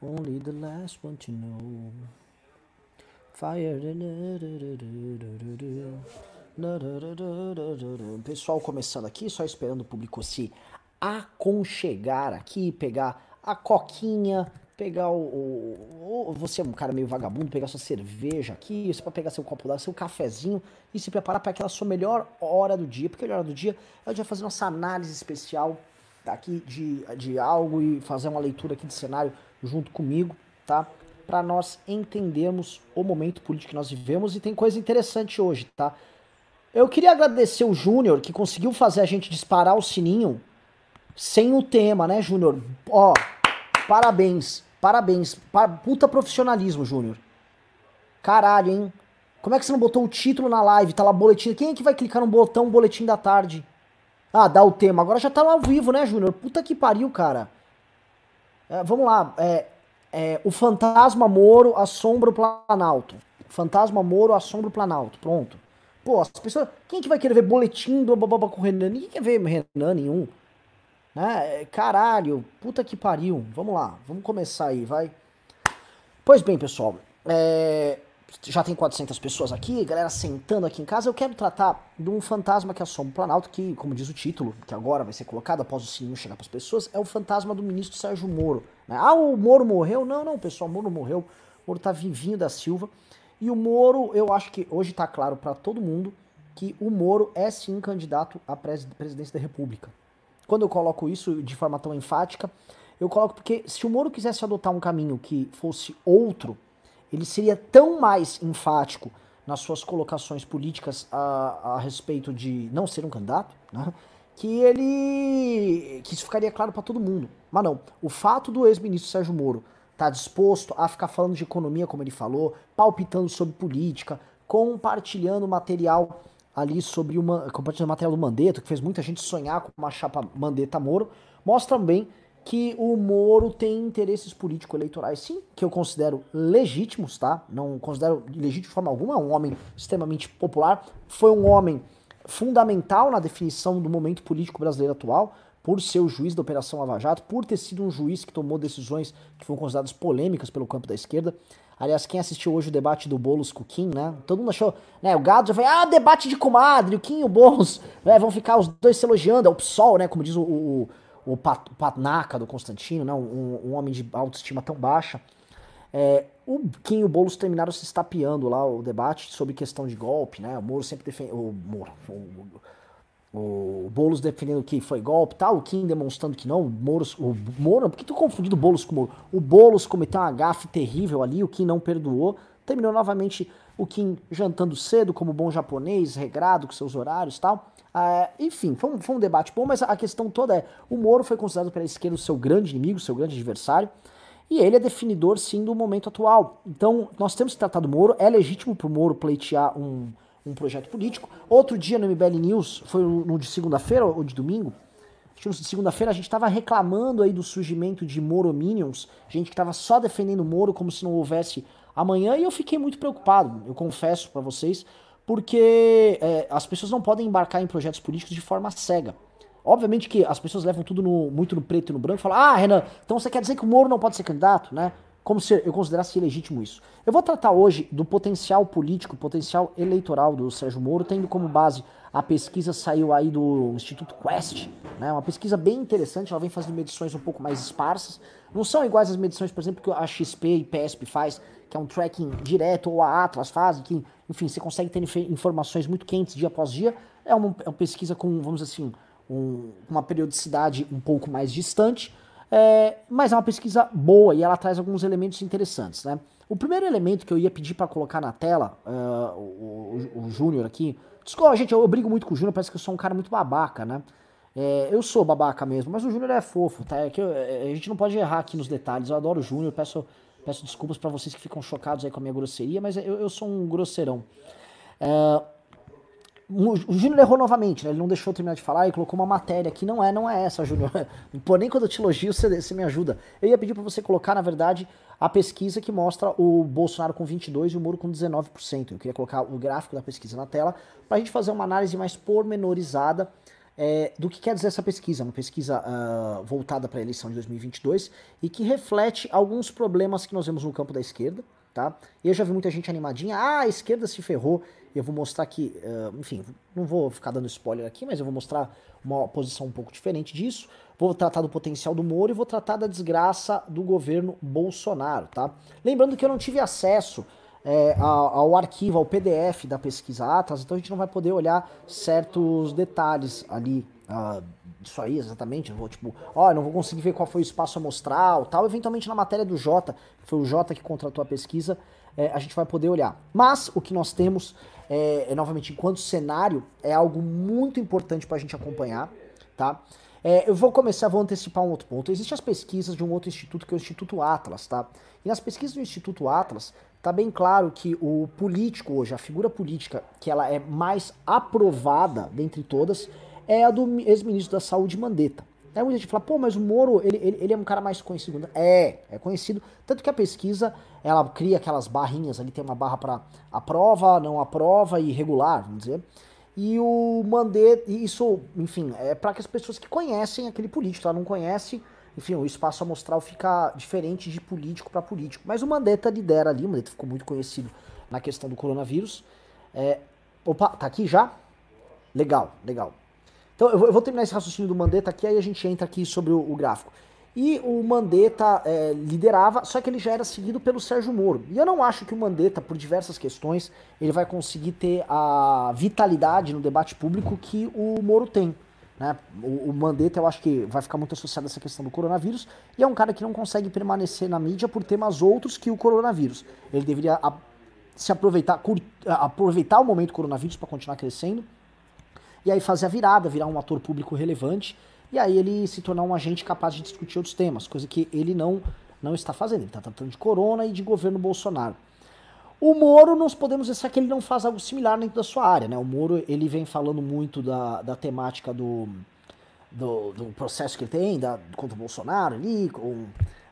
Only the last one to know. Fire. Pessoal começando aqui, só esperando o público se aconchegar aqui, pegar a coquinha, pegar o, o, o, Você é um cara meio vagabundo, pegar sua cerveja aqui, você pode pegar seu copo d'água, seu cafezinho e se preparar para aquela sua melhor hora do dia, porque a hora do dia é o dia fazer nossa análise especial aqui de, de algo e fazer uma leitura aqui de cenário junto comigo, tá? Para nós entendermos o momento político que nós vivemos e tem coisa interessante hoje, tá? Eu queria agradecer o Júnior que conseguiu fazer a gente disparar o sininho sem o tema, né, Júnior? Ó, parabéns, parabéns, puta profissionalismo, Júnior. Caralho, hein? Como é que você não botou o título na live? Tá lá boletim. Quem é que vai clicar no botão boletim da tarde? Ah, dá o tema. Agora já tá ao vivo, né, Júnior? Puta que pariu, cara. É, vamos lá. É, é, o fantasma Moro assombra o Planalto. Fantasma Moro assombra o Planalto. Pronto. Pô, as pessoas. Quem é que vai querer ver boletim do bababa com o Renan? Ninguém quer ver Renan nenhum. Né? Caralho, puta que pariu. Vamos lá, vamos começar aí, vai. Pois bem, pessoal. É, já tem 400 pessoas aqui, galera sentando aqui em casa, eu quero tratar de um fantasma que assombra o Planalto, que, como diz o título, que agora vai ser colocado após o sininho chegar para as pessoas, é o fantasma do ministro Sérgio Moro. Né? Ah, o Moro morreu? Não, não, pessoal, o Moro morreu. O Moro tá vivinho da Silva. E o Moro, eu acho que hoje tá claro para todo mundo que o Moro é sim candidato à presidência da República. Quando eu coloco isso de forma tão enfática, eu coloco porque se o Moro quisesse adotar um caminho que fosse outro, ele seria tão mais enfático nas suas colocações políticas a, a respeito de não ser um candidato, né, que ele que isso ficaria claro para todo mundo. Mas não, o fato do ex-ministro Sérgio Moro estar tá disposto a ficar falando de economia, como ele falou, palpitando sobre política, compartilhando material ali sobre uma compartilhando material do Mandetta, que fez muita gente sonhar com uma chapa Mandetta Moro, mostra também que o Moro tem interesses político-eleitorais, sim, que eu considero legítimos, tá? Não considero legítimo de forma alguma, é um homem extremamente popular, foi um homem fundamental na definição do momento político brasileiro atual, por ser o juiz da Operação Lava Jato, por ter sido um juiz que tomou decisões que foram consideradas polêmicas pelo campo da esquerda. Aliás, quem assistiu hoje o debate do Boulos com o Kim, né? Todo mundo achou, né? O gado já foi, ah, debate de comadre, o Kim e o Boulos, né? Vão ficar os dois se elogiando, é o PSOL, né? Como diz o, o o Pat, do Constantino, né, um, um, homem de autoestima tão baixa. É, o Kim e o Boulos terminaram se estapeando lá o debate sobre questão de golpe, né? O Moro sempre defende. O Moro. O, o Boulos defendendo que foi golpe tal, o Kim demonstrando que não, o Mouros, o Moro, por que tu confundindo o Boulos com o Moro? O Boulos cometeu uma gafe terrível ali, o Kim não perdoou, terminou novamente o Kim jantando cedo, como bom japonês, regrado, com seus horários tal. Uh, enfim, foi um, foi um, debate bom, mas a questão toda é: o Moro foi considerado pela esquerda o seu grande inimigo, seu grande adversário, e ele é definidor sim do momento atual. Então, nós temos que tratar do Moro, é legítimo para o Moro pleitear um, um projeto político. Outro dia no MBL News, foi no de segunda-feira ou de domingo, segunda-feira a gente estava reclamando aí do surgimento de Moro Minions, gente que estava só defendendo o Moro como se não houvesse amanhã, e eu fiquei muito preocupado, eu confesso para vocês, porque é, as pessoas não podem embarcar em projetos políticos de forma cega. Obviamente que as pessoas levam tudo no, muito no preto e no branco e falam, ah, Renan, então você quer dizer que o Moro não pode ser candidato, né? Como se eu considerasse ilegítimo isso. Eu vou tratar hoje do potencial político, potencial eleitoral do Sérgio Moro, tendo como base a pesquisa saiu aí do Instituto Quest, né? Uma pesquisa bem interessante, ela vem fazendo medições um pouco mais esparsas. Não são iguais as medições, por exemplo, que a XP e PESP faz, que é um tracking direto, ou a Atlas faz, que enfim, você consegue ter informações muito quentes dia após dia. É uma, é uma pesquisa com, vamos dizer assim, um, uma periodicidade um pouco mais distante, é, mas é uma pesquisa boa e ela traz alguns elementos interessantes, né? O primeiro elemento que eu ia pedir para colocar na tela, uh, o, o, o Júnior aqui, desculpa, gente, eu, eu brigo muito com o Júnior, parece que eu sou um cara muito babaca, né? É, eu sou babaca mesmo, mas o Júnior é fofo, tá? É que eu, é, a gente não pode errar aqui nos detalhes. Eu adoro o Júnior, peço Peço desculpas para vocês que ficam chocados aí com a minha grosseria, mas eu, eu sou um grosseirão. É, o Júnior errou novamente, né? Ele não deixou eu terminar de falar e colocou uma matéria que não é, não é essa, Júnior. Pô, nem quando eu te elogio você, você me ajuda. Eu ia pedir para você colocar, na verdade, a pesquisa que mostra o Bolsonaro com 22 e o Moro com 19%. Eu queria colocar o gráfico da pesquisa na tela para a gente fazer uma análise mais pormenorizada é, do que quer dizer essa pesquisa, uma pesquisa uh, voltada para a eleição de 2022 e que reflete alguns problemas que nós vemos no campo da esquerda, tá? E eu já vi muita gente animadinha, ah, a esquerda se ferrou. Eu vou mostrar aqui, uh, enfim, não vou ficar dando spoiler aqui, mas eu vou mostrar uma posição um pouco diferente disso. Vou tratar do potencial do Moro e vou tratar da desgraça do governo Bolsonaro, tá? Lembrando que eu não tive acesso é, ao, ao, arquivo, ao PDF da pesquisa Atlas, então a gente não vai poder olhar certos detalhes ali uh, disso aí exatamente. Vou, tipo, ó, não vou conseguir ver qual foi o espaço amostral tal. Eventualmente na matéria do Jota, foi o Jota que contratou a pesquisa, é, a gente vai poder olhar. Mas o que nós temos, é, é novamente, enquanto cenário, é algo muito importante para a gente acompanhar, tá? É, eu vou começar, vou antecipar um outro ponto. Existem as pesquisas de um outro instituto, que é o Instituto Atlas, tá? E nas pesquisas do Instituto Atlas, tá bem claro que o político hoje, a figura política que ela é mais aprovada dentre todas, é a do ex-ministro da Saúde Mandetta. Aí muita gente fala, pô, mas o Moro, ele, ele, ele, é um cara mais conhecido. É, é conhecido. Tanto que a pesquisa, ela cria aquelas barrinhas ali, tem uma barra para aprova, não aprova e regular, vamos dizer. E o Mandetta, isso, enfim, é para que as pessoas que conhecem aquele político, ela não conhece, enfim, o espaço amostral fica diferente de político para político. Mas o Mandetta lidera ali, o Mandetta ficou muito conhecido na questão do coronavírus. É, opa, tá aqui já? Legal, legal. Então eu vou, terminar esse raciocínio do Mandetta aqui, aí a gente entra aqui sobre o, gráfico. E o Mandetta é, liderava, só que ele já era seguido pelo Sérgio Moro. E eu não acho que o Mandetta, por diversas questões, ele vai conseguir ter a vitalidade no debate público que o Moro tem. Né? O, o Mandetta eu acho que vai ficar muito associado a essa questão do coronavírus e é um cara que não consegue permanecer na mídia por temas outros que o coronavírus. Ele deveria a, se aproveitar, cur, aproveitar o momento do coronavírus para continuar crescendo e aí fazer a virada, virar um ator público relevante, e aí ele se tornar um agente capaz de discutir outros temas, coisa que ele não, não está fazendo. Ele está tratando de corona e de governo Bolsonaro. O Moro, nós podemos dizer que ele não faz algo similar dentro da sua área, né? O Moro, ele vem falando muito da, da temática do, do, do processo que ele tem, da, contra o Bolsonaro ali, com,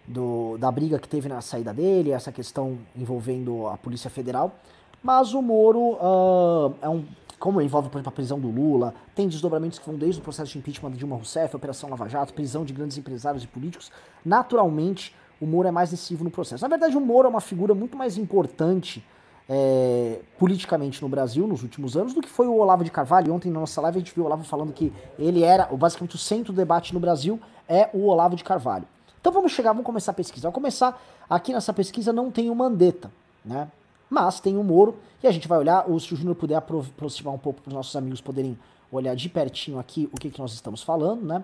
do, da briga que teve na saída dele, essa questão envolvendo a Polícia Federal. Mas o Moro uh, é um como envolve, por exemplo, a prisão do Lula, tem desdobramentos que vão desde o processo de impeachment de Dilma Rousseff, Operação Lava Jato, prisão de grandes empresários e políticos. Naturalmente, o Moro é mais decisivo no processo. Na verdade, o Moro é uma figura muito mais importante é, politicamente no Brasil nos últimos anos do que foi o Olavo de Carvalho. Ontem na nossa live a gente viu o Olavo falando que ele era, basicamente, o centro do debate no Brasil é o Olavo de Carvalho. Então vamos chegar, vamos começar a pesquisa. Vamos começar aqui nessa pesquisa não tem o Mandetta, né? Mas tem o Moro, e a gente vai olhar, ou se o Júnior puder aproximar um pouco para os nossos amigos poderem olhar de pertinho aqui o que, que nós estamos falando, né?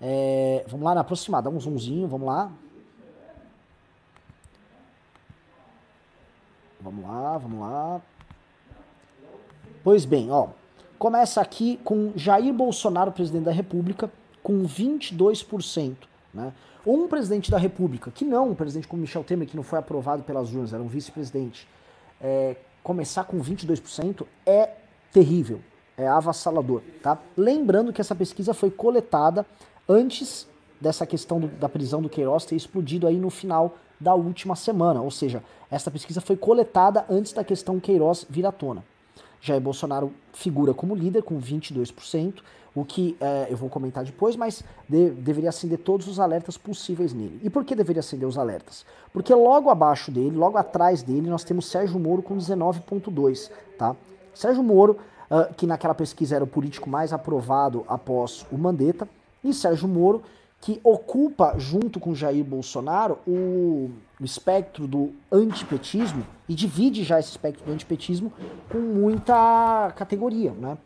É, vamos lá na aproximada, dá um zoomzinho, vamos lá. Vamos lá, vamos lá. Pois bem, ó. Começa aqui com Jair Bolsonaro, presidente da República, com 22%. Né? Um presidente da República, que não um presidente como Michel Temer, que não foi aprovado pelas urnas, era um vice-presidente, é, começar com 22% é terrível, é avassalador. Tá? Lembrando que essa pesquisa foi coletada antes dessa questão do, da prisão do Queiroz ter explodido aí no final da última semana, ou seja, essa pesquisa foi coletada antes da questão Queiroz vir à tona. Jair Bolsonaro figura como líder com 22%, o que é, eu vou comentar depois, mas de, deveria acender todos os alertas possíveis nele. E por que deveria acender os alertas? Porque logo abaixo dele, logo atrás dele, nós temos Sérgio Moro com 19,2, tá? Sérgio Moro, uh, que naquela pesquisa era o político mais aprovado após o Mandetta, e Sérgio Moro, que ocupa, junto com Jair Bolsonaro, o, o espectro do antipetismo e divide já esse espectro do antipetismo com muita categoria, né?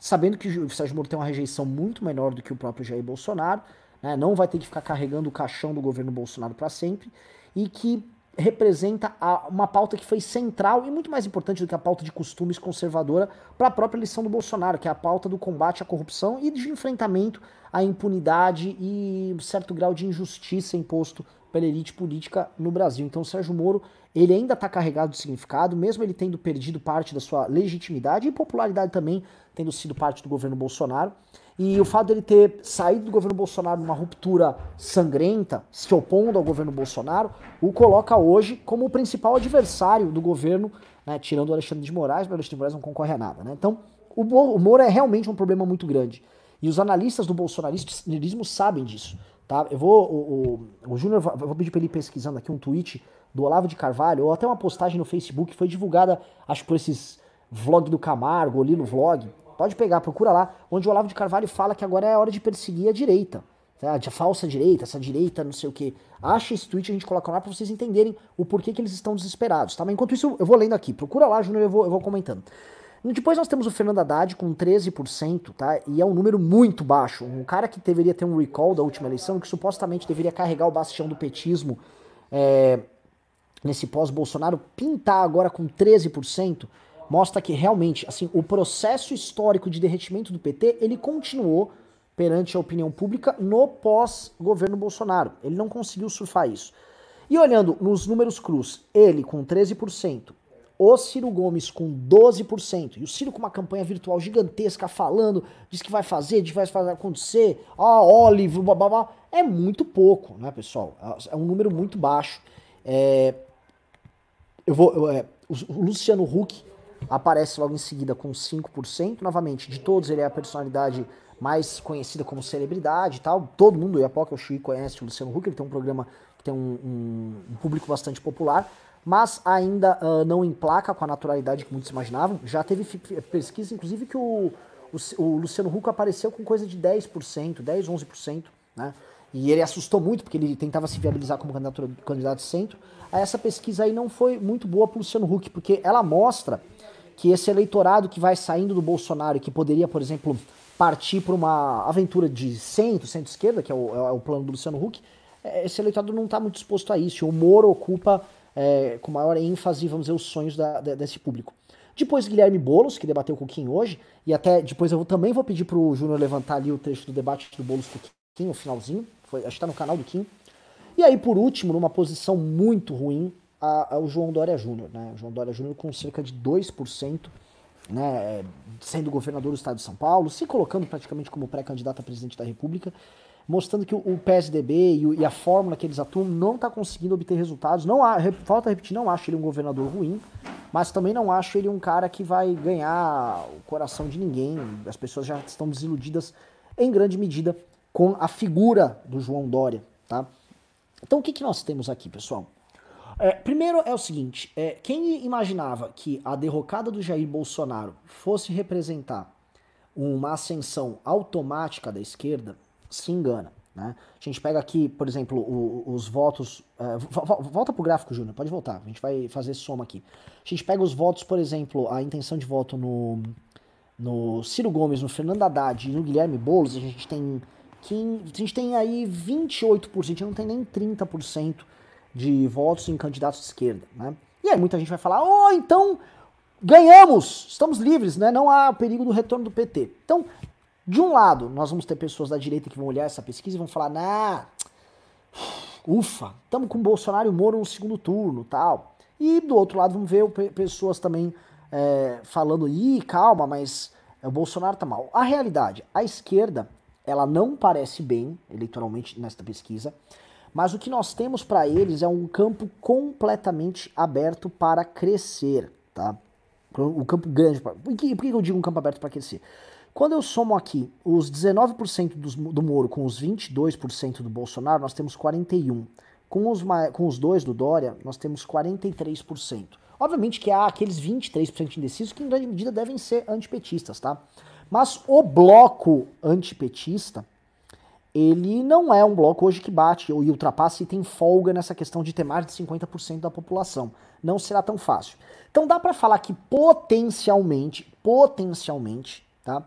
sabendo que o Sérgio Moro tem uma rejeição muito menor do que o próprio Jair Bolsonaro, né, não vai ter que ficar carregando o caixão do governo Bolsonaro para sempre, e que representa a, uma pauta que foi central e muito mais importante do que a pauta de costumes conservadora para a própria eleição do Bolsonaro, que é a pauta do combate à corrupção e de enfrentamento à impunidade e um certo grau de injustiça imposto pela elite política no Brasil. Então, o Sérgio Moro ele ainda está carregado de significado, mesmo ele tendo perdido parte da sua legitimidade e popularidade também tendo sido parte do governo Bolsonaro. E o fato dele ter saído do governo Bolsonaro numa ruptura sangrenta, se opondo ao governo Bolsonaro, o coloca hoje como o principal adversário do governo, né, tirando o Alexandre de Moraes, mas o Alexandre de Moraes não concorre a nada. Né? Então, o, Moro é realmente um problema muito grande. E os analistas do bolsonarismo sabem disso. Tá? Eu vou. O, o, o Júnior, vou pedir para ele ir pesquisando aqui um tweet do Olavo de Carvalho, ou até uma postagem no Facebook, foi divulgada, acho por esses vlog do Camargo, ali no vlog. Pode pegar, procura lá, onde o Olavo de Carvalho fala que agora é a hora de perseguir a direita. Tá? A falsa direita, essa direita, não sei o que. Acha esse tweet, a gente coloca lá para vocês entenderem o porquê que eles estão desesperados. Tá? Mas enquanto isso, eu vou lendo aqui. Procura lá, Júnior, eu vou, eu vou comentando. Depois nós temos o Fernando Haddad com 13%, tá? E é um número muito baixo. Um cara que deveria ter um recall da última eleição, que supostamente deveria carregar o bastião do petismo é, nesse pós-Bolsonaro, pintar agora com 13%, mostra que realmente, assim, o processo histórico de derretimento do PT, ele continuou perante a opinião pública no pós-governo Bolsonaro. Ele não conseguiu surfar isso. E olhando nos números cruz, ele com 13%, o Ciro Gomes com 12%, e o Ciro com uma campanha virtual gigantesca falando, diz que vai fazer, diz que vai fazer acontecer, ah, Olive, babá, é muito pouco, né, pessoal? É um número muito baixo. É, eu vou, eu, é, o Luciano Huck aparece logo em seguida com 5%, novamente, de todos ele é a personalidade mais conhecida como celebridade e tal. Todo mundo, Iapoca, o Chico conhece o Luciano Huck, ele tem um programa que tem um, um, um público bastante popular, mas ainda uh, não emplaca com a naturalidade que muitos imaginavam. Já teve pesquisa, inclusive, que o, o, o Luciano Huck apareceu com coisa de 10%, 10, 11%, né? E ele assustou muito, porque ele tentava se viabilizar como candidato, candidato centro. Essa pesquisa aí não foi muito boa para Luciano Huck, porque ela mostra que esse eleitorado que vai saindo do Bolsonaro e que poderia, por exemplo, partir para uma aventura de centro, centro-esquerda, que é o, é o, plano do Luciano Huck, é, esse eleitorado não está muito disposto a isso. O Moro ocupa é, com maior ênfase, vamos dizer, os sonhos da, desse público. Depois Guilherme Boulos, que debateu com o Kim hoje, e até depois eu também vou pedir para o Júnior levantar ali o trecho do debate do Boulos com o Kim, o finalzinho, foi, acho que está no canal do Kim. E aí, por último, numa posição muito ruim, a, a, o João Dória Júnior. Né? O João Dória Júnior com cerca de 2% né, sendo governador do estado de São Paulo, se colocando praticamente como pré-candidato a presidente da República, mostrando que o, PSDB e, a fórmula que eles atuam não está conseguindo obter resultados. Não há, falta repetir, não acho ele um governador ruim, mas também não acho ele um cara que vai ganhar o coração de ninguém. As pessoas já estão desiludidas em grande medida com a figura do João Dória, tá? Então o que, que nós temos aqui, pessoal? É, primeiro é o seguinte: é, quem imaginava que a derrocada do Jair Bolsonaro fosse representar uma ascensão automática da esquerda, se engana. Né? A gente pega aqui, por exemplo, o, os votos. É, volta pro gráfico, Júnior, pode voltar. A gente vai fazer soma aqui. A gente pega os votos, por exemplo, a intenção de voto no, no Ciro Gomes, no Fernando Haddad e no Guilherme Boulos, a gente tem. 15, a gente tem aí 28%, a gente não tem nem 30% de votos em candidatos de esquerda, né? E aí muita gente vai falar, oh, então ganhamos, estamos livres, né? Não há perigo do retorno do PT. Então, de um lado, nós vamos ter pessoas da direita que vão olhar essa pesquisa e vão falar, nah, ufa, estamos com Bolsonaro e Moro no segundo turno, tal. E do outro lado, vamos ver pessoas também é, falando, ih, calma, mas o Bolsonaro tá mal. A realidade, a esquerda, ela não parece bem eleitoralmente nesta pesquisa. Mas o que nós temos para eles é um campo completamente aberto para crescer, tá? Um campo grande. Pra... Por, que, por que eu digo um campo aberto para crescer? Quando eu somo aqui os 19% dos, do Moro com os 22% do Bolsonaro, nós temos 41%. Com os, com os dois do Dória, nós temos 43%. Obviamente que há aqueles 23% indecisos que em grande medida devem ser antipetistas, tá? Mas o bloco antipetista ele não é um bloco hoje que bate ou ultrapassa e tem folga nessa questão de ter mais de 50% da população. Não será tão fácil. Então dá para falar que potencialmente, potencialmente, tá?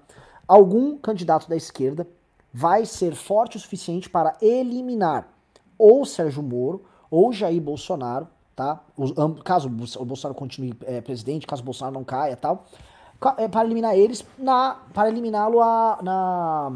Algum candidato da esquerda vai ser forte o suficiente para eliminar ou Sérgio Moro ou Jair Bolsonaro, tá? Caso o Bolsonaro continue é, presidente, caso o Bolsonaro não caia, tal, para eliminar eles na para eliminá-lo na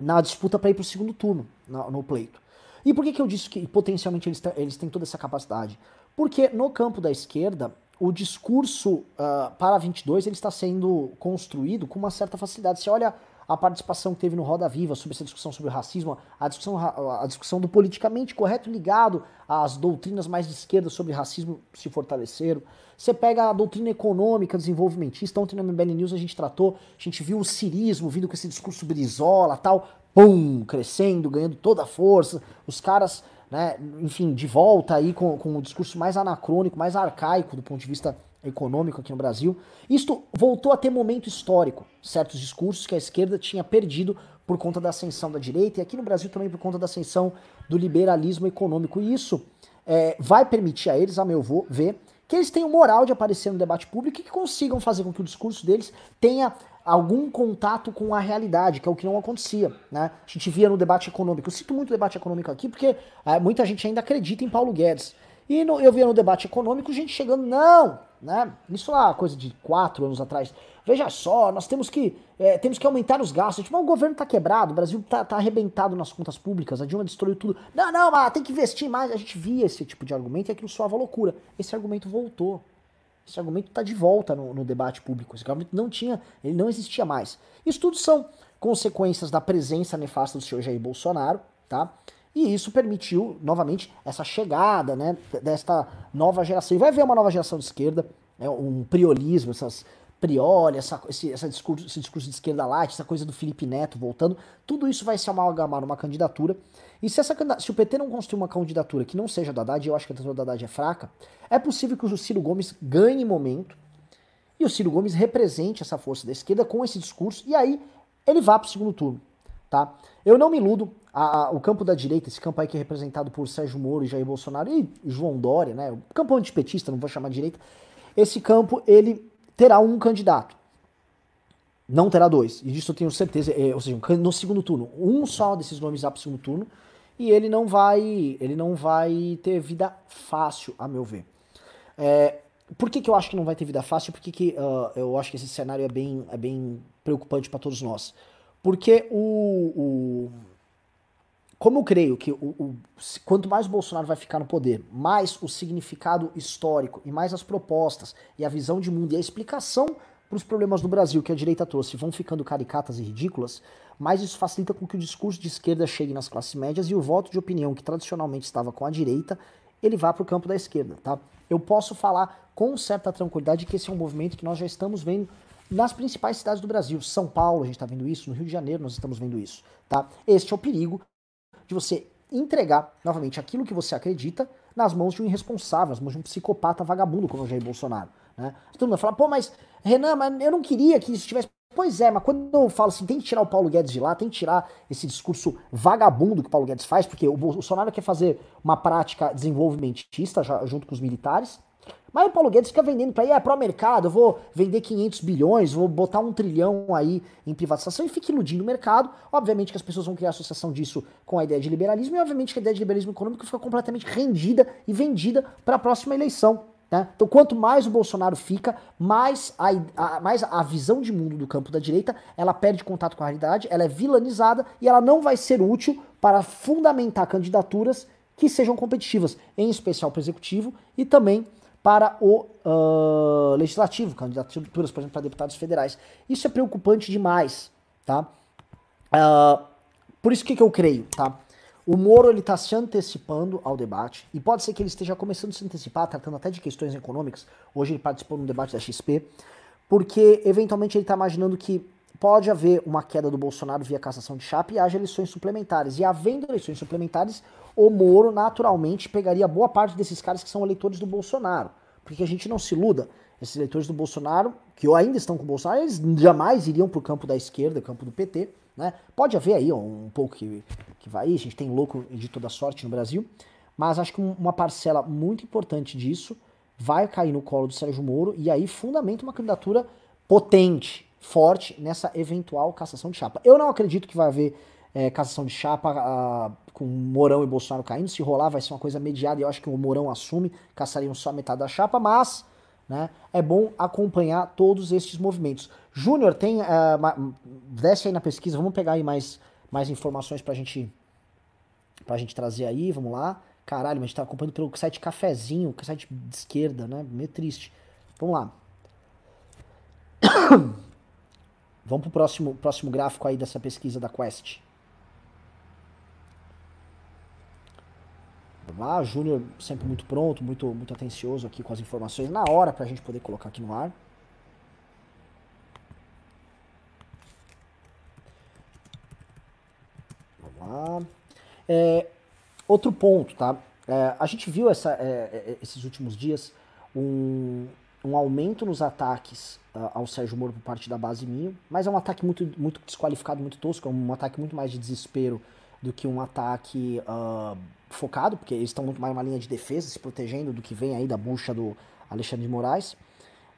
na disputa para ir para o segundo turno no, no, pleito. E por que, que eu disse que potencialmente eles, eles têm toda essa capacidade? Porque no campo da esquerda, o discurso uh, para 22 ele está sendo construído com uma certa facilidade. Você olha a participação que teve no Roda Viva sobre essa discussão sobre o racismo, a discussão, a discussão do politicamente correto ligado às doutrinas mais de esquerda sobre racismo se fortaleceram. Você pega a doutrina econômica desenvolvimentista, ontem no MBL News a gente tratou, a gente viu o cirismo vindo com esse discurso brisola tal, pum, crescendo, ganhando toda a força, os caras né, enfim, de volta aí com, com um discurso mais anacrônico, mais arcaico do ponto de vista econômico aqui no Brasil. Isto voltou a ter momento histórico, certos discursos que a esquerda tinha perdido por conta da ascensão da direita e aqui no Brasil também por conta da ascensão do liberalismo econômico. E isso é, vai permitir a eles, a meu ver, que eles tenham moral de aparecer no debate público e que consigam fazer com que o discurso deles tenha algum contato com a realidade, que é o que não acontecia. Né? A gente via no debate econômico. Eu cito muito debate econômico aqui porque é, muita gente ainda acredita em Paulo Guedes. E no, eu via no debate econômico gente chegando, não, né? Isso lá, coisa de quatro anos atrás. Veja só, nós temos que, é, temos que aumentar os gastos. Tipo, o governo está quebrado, o Brasil está tá arrebentado nas contas públicas, a Dilma destruiu tudo. Não, não, mas tem que investir mais. A gente via esse tipo de argumento e aquilo soava loucura. Esse argumento voltou. Esse argumento está de volta no, no, debate público. Esse argumento não tinha, ele não existia mais. Isso tudo são consequências da presença nefasta do senhor Jair Bolsonaro, tá? E isso permitiu, novamente, essa chegada, né, desta nova geração. E vai haver uma nova geração de esquerda, né, um priolismo, essas priori, essa, esse, essa discurso, esse discurso de esquerda light, essa coisa do Felipe Neto voltando, tudo isso vai se amalgamar numa candidatura. E se, essa, se o PT não construir uma candidatura que não seja da Haddad, eu acho que a candidatura da Haddad é fraca, é possível que o Ciro Gomes ganhe momento e o Ciro Gomes represente essa força da esquerda com esse discurso e aí ele vá para o segundo turno. Tá? Eu não me iludo, a, a, o campo da direita, esse campo aí que é representado por Sérgio Moro e Jair Bolsonaro e João Dória, né? O campo antipetista, não vou chamar de direita, esse campo ele terá um candidato. Não terá dois. E disso eu tenho certeza. É, ou seja, no segundo turno, um só desses nomes vai para o segundo turno. E ele não vai. Ele não vai ter vida fácil, a meu ver. É, por que, que eu acho que não vai ter vida fácil? Porque que, uh, eu acho que esse cenário é bem, é bem preocupante para todos nós. Porque o, o, Como eu creio que o, o, quanto mais o Bolsonaro vai ficar no poder, mais o significado histórico e mais as propostas e a visão de mundo e a explicação para os problemas do Brasil que a direita trouxe vão ficando caricatas e ridículas, mais isso facilita com que o discurso de esquerda chegue nas classes médias e o voto de opinião que tradicionalmente estava com a direita, ele vá para o campo da esquerda, tá? Eu posso falar com certa tranquilidade que esse é um movimento que nós já estamos vendo nas principais cidades do Brasil. São Paulo, a gente está vendo isso, no Rio de Janeiro nós estamos vendo isso, tá? Este é o perigo de você entregar, novamente, aquilo que você acredita nas mãos de um irresponsável, nas mãos de um psicopata vagabundo como o Jair Bolsonaro. Né? Todo mundo fala, pô, mas Renan, mas eu não queria que isso tivesse. Pois é, mas quando eu falo assim, tem que tirar o Paulo Guedes de lá, tem que tirar esse discurso vagabundo que o Paulo Guedes faz, porque o Bolsonaro quer fazer uma prática desenvolvimentista junto com os militares, mas o Paulo Guedes fica vendendo para aí, é pró-mercado, eu vou vender 500 bilhões, vou botar um trilhão aí em privatização e fica iludindo o mercado. Obviamente que as pessoas vão criar associação disso com a ideia de liberalismo e obviamente que a ideia de liberalismo econômico fica completamente rendida e vendida para a próxima eleição. Né? Então, quanto mais o Bolsonaro fica, mais a, a, mais a visão de mundo do campo da direita ela perde contato com a realidade, ela é vilanizada e ela não vai ser útil para fundamentar candidaturas que sejam competitivas, em especial para o executivo e também para o uh, legislativo, candidaturas, por exemplo, para deputados federais. Isso é preocupante demais, tá? Uh, por isso que, que eu creio, tá? O Moro ele está se antecipando ao debate e pode ser que ele esteja começando a se antecipar, tratando até de questões econômicas. Hoje ele participou no debate da XP, porque eventualmente ele está imaginando que pode haver uma queda do Bolsonaro via cassação de chapa e haja eleições suplementares. E havendo eleições suplementares, o Moro naturalmente pegaria boa parte desses caras que são eleitores do Bolsonaro. Porque a gente não se iluda, esses eleitores do Bolsonaro, que ainda estão com o Bolsonaro, eles jamais iriam para o campo da esquerda, campo do PT. Né? Pode haver aí um pouco que, que vai, a gente tem louco de toda sorte no Brasil, mas acho que uma parcela muito importante disso vai cair no colo do Sérgio Moro e aí fundamenta uma candidatura potente, forte nessa eventual cassação de chapa. Eu não acredito que vai haver é, cassação de chapa a, com Mourão e Bolsonaro caindo. Se rolar, vai ser uma coisa mediada e eu acho que o Mourão assume, caçariam só metade da chapa, mas né, é bom acompanhar todos estes movimentos. Júnior, tem. Uh, desce aí na pesquisa, vamos pegar aí mais, mais informações pra gente, pra gente trazer aí, vamos lá. Caralho, mas a gente tá acompanhando pelo site Cafezinho, é site de esquerda, né? Meio triste. Vamos lá. Vamos pro próximo, próximo gráfico aí dessa pesquisa da Quest. Vamos lá, Júnior sempre muito pronto, muito, muito atencioso aqui com as informações na hora para a gente poder colocar aqui no ar. Vamos lá. É, outro ponto, tá? É, a gente viu essa, é, é esses últimos dias um, um aumento nos ataques uh, ao Sérgio Moro por parte da base Minho, mas é um ataque muito, muito desqualificado, muito tosco, é um ataque muito mais de desespero do que um ataque uh, focado, porque eles estão muito mais numa linha de defesa, se protegendo do que vem aí da bucha do Alexandre de Moraes.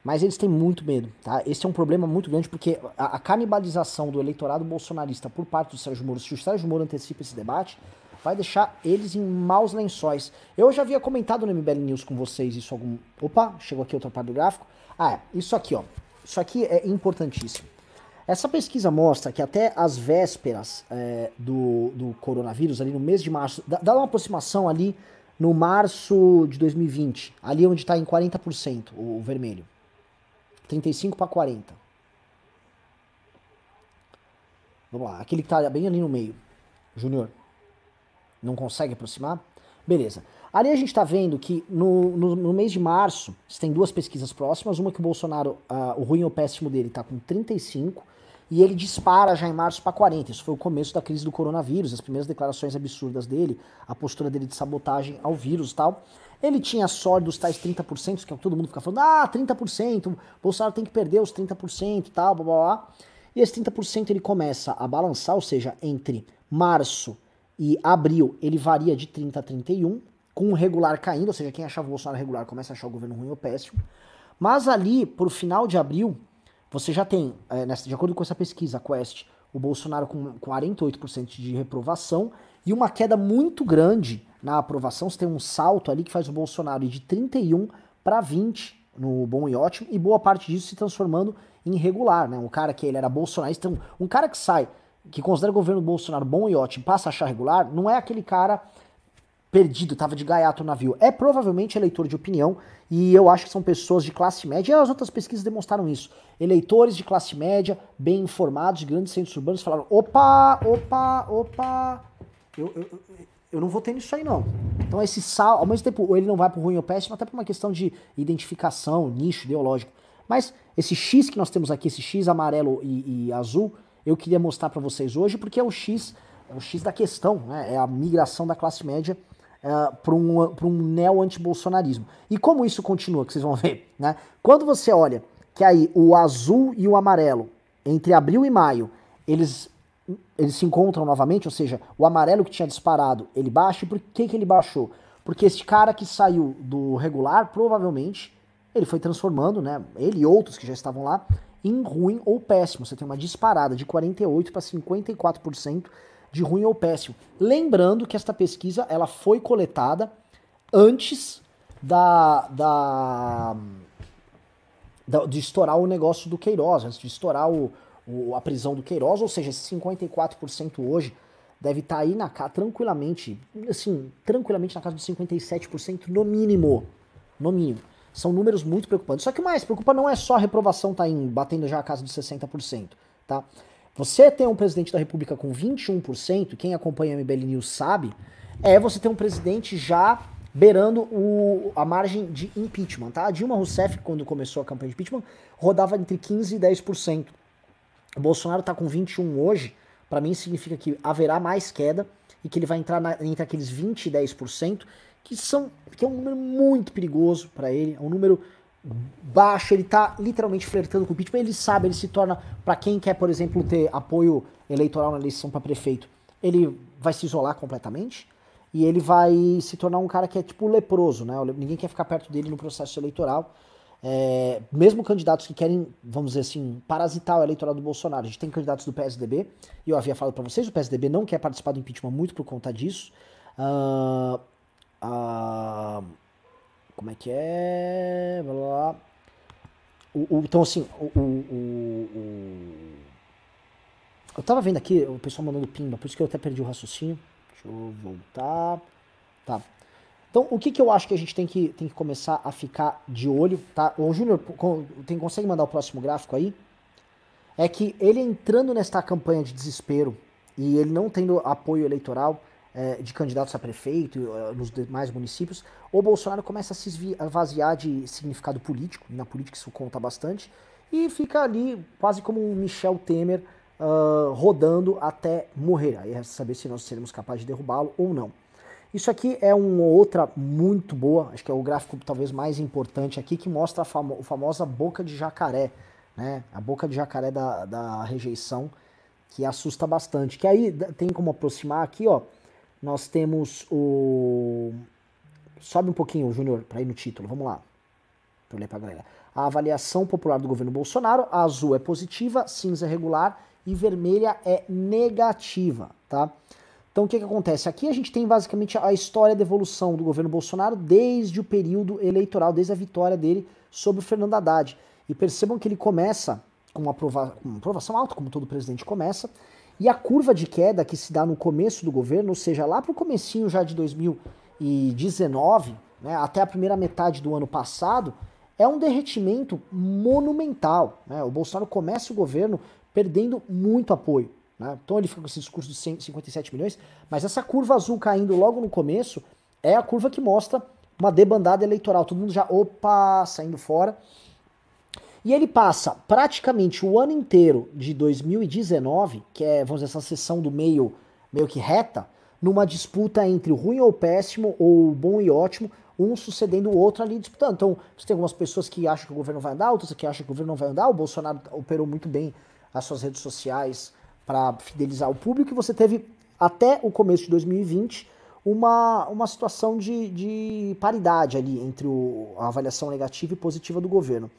Mas eles têm muito medo, tá? Esse é um problema muito grande porque a, a canibalização do eleitorado bolsonarista por parte do Sérgio Moro, se o Sérgio Moro antecipa esse debate, vai deixar eles em maus lençóis. Eu já havia comentado no MBL News com vocês isso algum. Opa, chegou aqui outra parte do gráfico. Ah, é, isso aqui, ó. Isso aqui é importantíssimo. Essa pesquisa mostra que até as vésperas é, do, do coronavírus, ali no mês de março, dá, dá uma aproximação ali no março de 2020, ali onde está em 40% o, vermelho. 35 para 40. Vamos lá, aquele que está bem ali no meio. Júnior, não consegue aproximar? Beleza. Ali a gente está vendo que no, no, no, mês de março, você tem duas pesquisas próximas, uma que o Bolsonaro, uh, o ruim ou péssimo dele está com 35, e ele dispara já em março para 40. Isso foi o começo da crise do coronavírus, as primeiras declarações absurdas dele, a postura dele de sabotagem ao vírus e tal. Ele tinha sorte dos tais 30%, que é todo mundo fica falando, ah, 30%, Bolsonaro tem que perder os 30% e tal, blá blá blá. E esse 30% ele começa a balançar, ou seja, entre março e abril ele varia de 30 a 31, com o regular caindo, ou seja, quem achava o Bolsonaro regular começa a achar o governo ruim ou péssimo. Mas ali, por final de abril, você já tem, é, nessa, de acordo com essa pesquisa, a Quest, o Bolsonaro com 48% de reprovação e uma queda muito grande na aprovação. Você tem um salto ali que faz o Bolsonaro ir de 31 para 20 no bom e ótimo, e boa parte disso se transformando em regular, né? Um cara que ele era bolsonarista, um, um cara que sai, que considera o governo Bolsonaro bom e ótimo, passa a achar regular, não é aquele cara perdido, tava de gaiato no navio. É provavelmente eleitor de opinião e eu acho que são pessoas de classe média, e as outras pesquisas demonstraram isso. Eleitores de classe média, bem informados, de grandes centros urbanos, falaram: opa, opa, opa, eu, eu, eu não votei nisso aí não. Então esse sal, ao mesmo tempo, ele não vai pro ruim ou péssimo, até por uma questão de identificação, nicho ideológico. Mas esse X que nós temos aqui, esse X amarelo e, e azul, eu queria mostrar para vocês hoje, porque é o X, é o X da questão, né? É a migração da classe média uh, é, para um, um neo-antibolsonarismo. E como isso continua, que vocês vão ver, né? Quando você olha que aí o azul e o amarelo, entre abril e maio, eles, eles se encontram novamente, ou seja, o amarelo que tinha disparado, ele baixa, e por que, que ele baixou? Porque esse cara que saiu do regular, provavelmente, ele foi transformando, né, ele e outros que já estavam lá, em ruim ou péssimo. Você tem uma disparada de 48% para 54% de ruim ou péssimo. Lembrando que esta pesquisa ela foi coletada antes da, da, da de estourar o negócio do Queiroz, antes de estourar o, o, a prisão do Queiroz, ou seja, esse 54% hoje deve estar tá aí na tranquilamente, assim, tranquilamente na casa dos 57% no mínimo, no mínimo. São números muito preocupantes. Só que o mais preocupa não é só a reprovação tá em, batendo já a casa dos 60%, tá? Você ter um presidente da República com 21%, quem acompanha a MBL News sabe, é você ter um presidente já beirando o, a margem de impeachment, tá? A Dilma Rousseff, quando começou a campanha de impeachment, rodava entre 15% e 10%. O Bolsonaro está com 21% hoje, para mim significa que haverá mais queda e que ele vai entrar na, entre aqueles 20% e 10%, que, são, que é um número muito perigoso para ele, é um número baixo, ele tá literalmente flertando com o impeachment, ele sabe, ele se torna, para quem quer, por exemplo, ter apoio eleitoral na eleição para prefeito, ele vai se isolar completamente e ele vai se tornar um cara que é tipo leproso, né? Ninguém quer ficar perto dele no processo eleitoral. É, mesmo candidatos que querem, vamos dizer assim, parasitar o eleitorado do Bolsonaro. A gente tem candidatos do PSDB, e eu havia falado para vocês, o PSDB não quer participar do impeachment muito por conta disso. Uh, uh, como é que é? Blá, blá. O, o, então, assim, o, o, Eu tava vendo aqui o pessoal mandando pimba, por isso que eu até perdi o raciocínio. Deixa eu voltar. Tá. Então, o que, que eu acho que a gente tem que, tem que começar a ficar de olho, tá? O Júnior, tem, consegue mandar o próximo gráfico aí? é que ele entrando nesta campanha de desespero e ele não tendo apoio eleitoral é, de candidatos a prefeito uh, nos demais municípios, o Bolsonaro começa a se esvaziar de significado político, e na política isso conta bastante, e fica ali quase como um Michel Temer uh, rodando até morrer. Aí é saber se nós seremos capazes de derrubá-lo ou não. Isso aqui é uma outra muito boa, acho que é o gráfico talvez mais importante aqui, que mostra a, famo a famosa boca de jacaré, né? A boca de jacaré da, da rejeição, que assusta bastante. Que aí tem como aproximar aqui, ó. Nós temos o. Sobe um pouquinho, Júnior, para ir no título, vamos lá. Para ler pra galera. A avaliação popular do governo Bolsonaro, a azul é positiva, cinza é regular e vermelha é negativa, tá? Então o que, que acontece? Aqui a gente tem basicamente a história da evolução do governo Bolsonaro desde o período eleitoral, desde a vitória dele sobre o Fernando Haddad. E percebam que ele começa com uma, uma aprovação alta, como todo presidente começa, e a curva de queda que se dá no começo do governo, ou seja, lá para o comecinho já de 2019, né, até a primeira metade do ano passado, é um derretimento monumental. Né? O Bolsonaro começa o governo perdendo muito apoio. Né? Então ele fica com esse discurso de 157 milhões, mas essa curva azul caindo logo no começo é a curva que mostra uma debandada eleitoral. Todo mundo já, opa, saindo fora. E ele passa praticamente o ano inteiro de 2019, que é, vamos dizer, essa sessão do meio, meio que reta, numa disputa entre o ruim ou o péssimo, ou o bom e ótimo, um sucedendo o outro ali disputando. Então, você tem algumas pessoas que acham que o governo vai andar, outras que acham que o governo não vai andar. O Bolsonaro operou muito bem as suas redes sociais para fidelizar o público, e você teve até o começo de 2020 uma, uma situação de, de paridade ali entre o, a avaliação negativa e positiva do governo.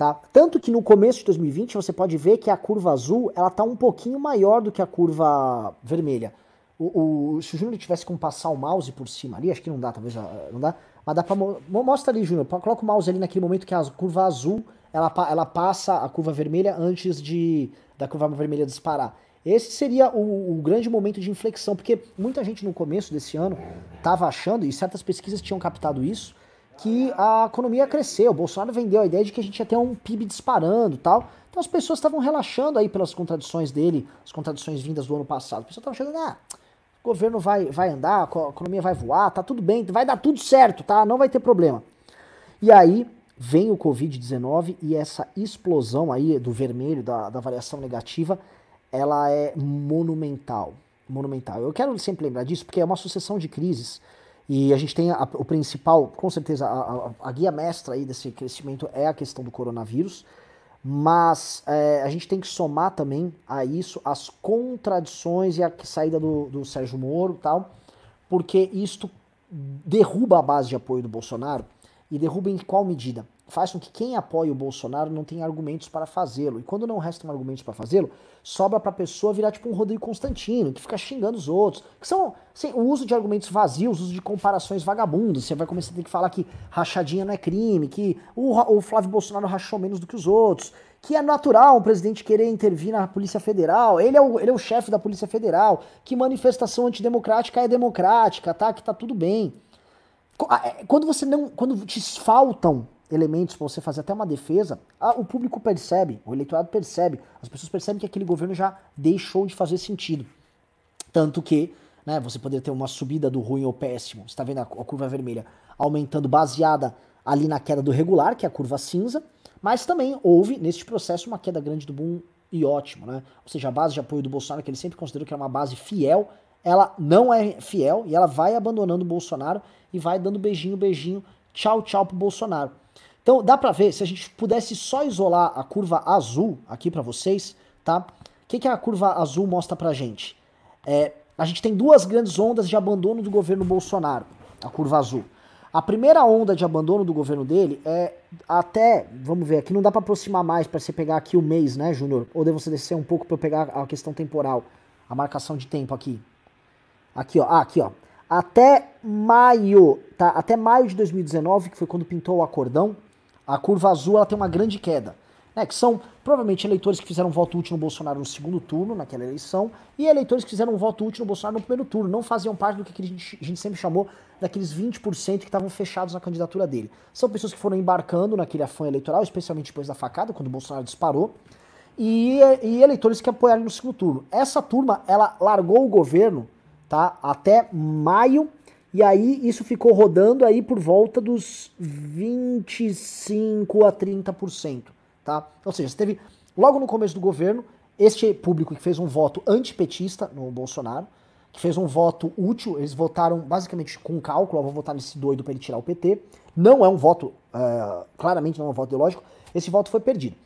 Tá? Tanto que no começo de 2020 você pode ver que a curva azul ela está um pouquinho maior do que a curva vermelha. O, o, se o Júnior tivesse como passar o mouse por cima ali, acho que não dá, talvez não dá, mas dá pra. Mostra ali, Júnior. Coloca o mouse ali naquele momento que a curva azul ela, ela passa a curva vermelha antes de da curva vermelha disparar. Esse seria o, o, grande momento de inflexão, porque muita gente no começo desse ano estava achando, e certas pesquisas tinham captado isso, que a economia cresceu. O Bolsonaro vendeu a ideia de que a gente ia ter um PIB disparando tal. Então as pessoas estavam relaxando aí pelas contradições dele, as contradições vindas do ano passado. As pessoas estavam achando, ah, o governo vai, vai andar, a economia vai voar, tá tudo bem, vai dar tudo certo, tá? Não vai ter problema. E aí vem o Covid-19 e essa explosão aí do vermelho, da, da variação negativa, ela é monumental. Monumental. Eu quero sempre lembrar disso porque é uma sucessão de crises e a gente tem a, o principal, com certeza, a, a, a, guia mestra aí desse crescimento é a questão do coronavírus, mas é, a gente tem que somar também a isso as contradições e a saída do, do Sérgio Moro tal, porque isto derruba a base de apoio do Bolsonaro e derruba em qual medida? Faz com que quem apoia o Bolsonaro não tenha argumentos para fazê-lo. E quando não restam argumentos para fazê-lo, sobra para a pessoa virar tipo um Rodrigo Constantino, que fica xingando os outros. Que são assim, o uso de argumentos vazios, o uso de comparações vagabundas. Você vai começar a ter que falar que rachadinha não é crime, que o, o Flávio Bolsonaro rachou menos do que os outros, que é natural um presidente querer intervir na Polícia Federal, ele é o, ele é o chefe da Polícia Federal, que manifestação antidemocrática é democrática, tá? Que tá tudo bem. É, quando você não. Quando te faltam elementos para você fazer até uma defesa, o público percebe, o eleitorado percebe, as pessoas percebem que aquele governo já deixou de fazer sentido. Tanto que né, você poderia ter uma subida do ruim ou péssimo, está vendo a, a curva vermelha aumentando baseada ali na queda do regular, que é a curva cinza, mas também houve neste processo uma queda grande do boom e ótimo, né? Ou seja, a base de apoio do Bolsonaro, que ele sempre considerou que era uma base fiel, ela não é fiel e ela vai abandonando o Bolsonaro e vai dando beijinho, beijinho, tchau, tchau pro Bolsonaro. Então dá pra ver, se a gente pudesse só isolar a curva azul aqui para vocês, tá? O que, que a curva azul mostra pra gente? É, a gente tem duas grandes ondas de abandono do governo Bolsonaro, a curva azul. A primeira onda de abandono do governo dele é até, vamos ver, aqui não dá para aproximar mais para você pegar aqui o mês, né, Júnior? Ou devo você descer um pouco para eu pegar a questão temporal, a marcação de tempo aqui. Aqui, ó, ah, aqui, ó até maio, tá? Até maio de 2019, que foi quando pintou o acordão, a curva azul ela tem uma grande queda. Né, que são provavelmente eleitores que fizeram voto útil no Bolsonaro no segundo turno, naquela eleição, e eleitores que fizeram voto útil no Bolsonaro no primeiro turno, não faziam parte do que a gente, a gente sempre chamou daqueles 20% que estavam fechados na candidatura dele. São pessoas que foram embarcando naquele afã eleitoral, especialmente depois da facada, quando o Bolsonaro disparou, e, e eleitores que apoiaram no segundo turno. Essa turma, ela largou o governo, tá? Até maio, e aí isso ficou rodando aí por volta dos 25 a 30%, tá? Ou seja, você teve logo no começo do governo este público que fez um voto antipetista no Bolsonaro, que fez um voto útil, eles votaram basicamente com cálculo, vou votar nesse doido para ele tirar o PT. Não é um voto, uh, claramente não é um voto ideológico, esse voto foi perdido.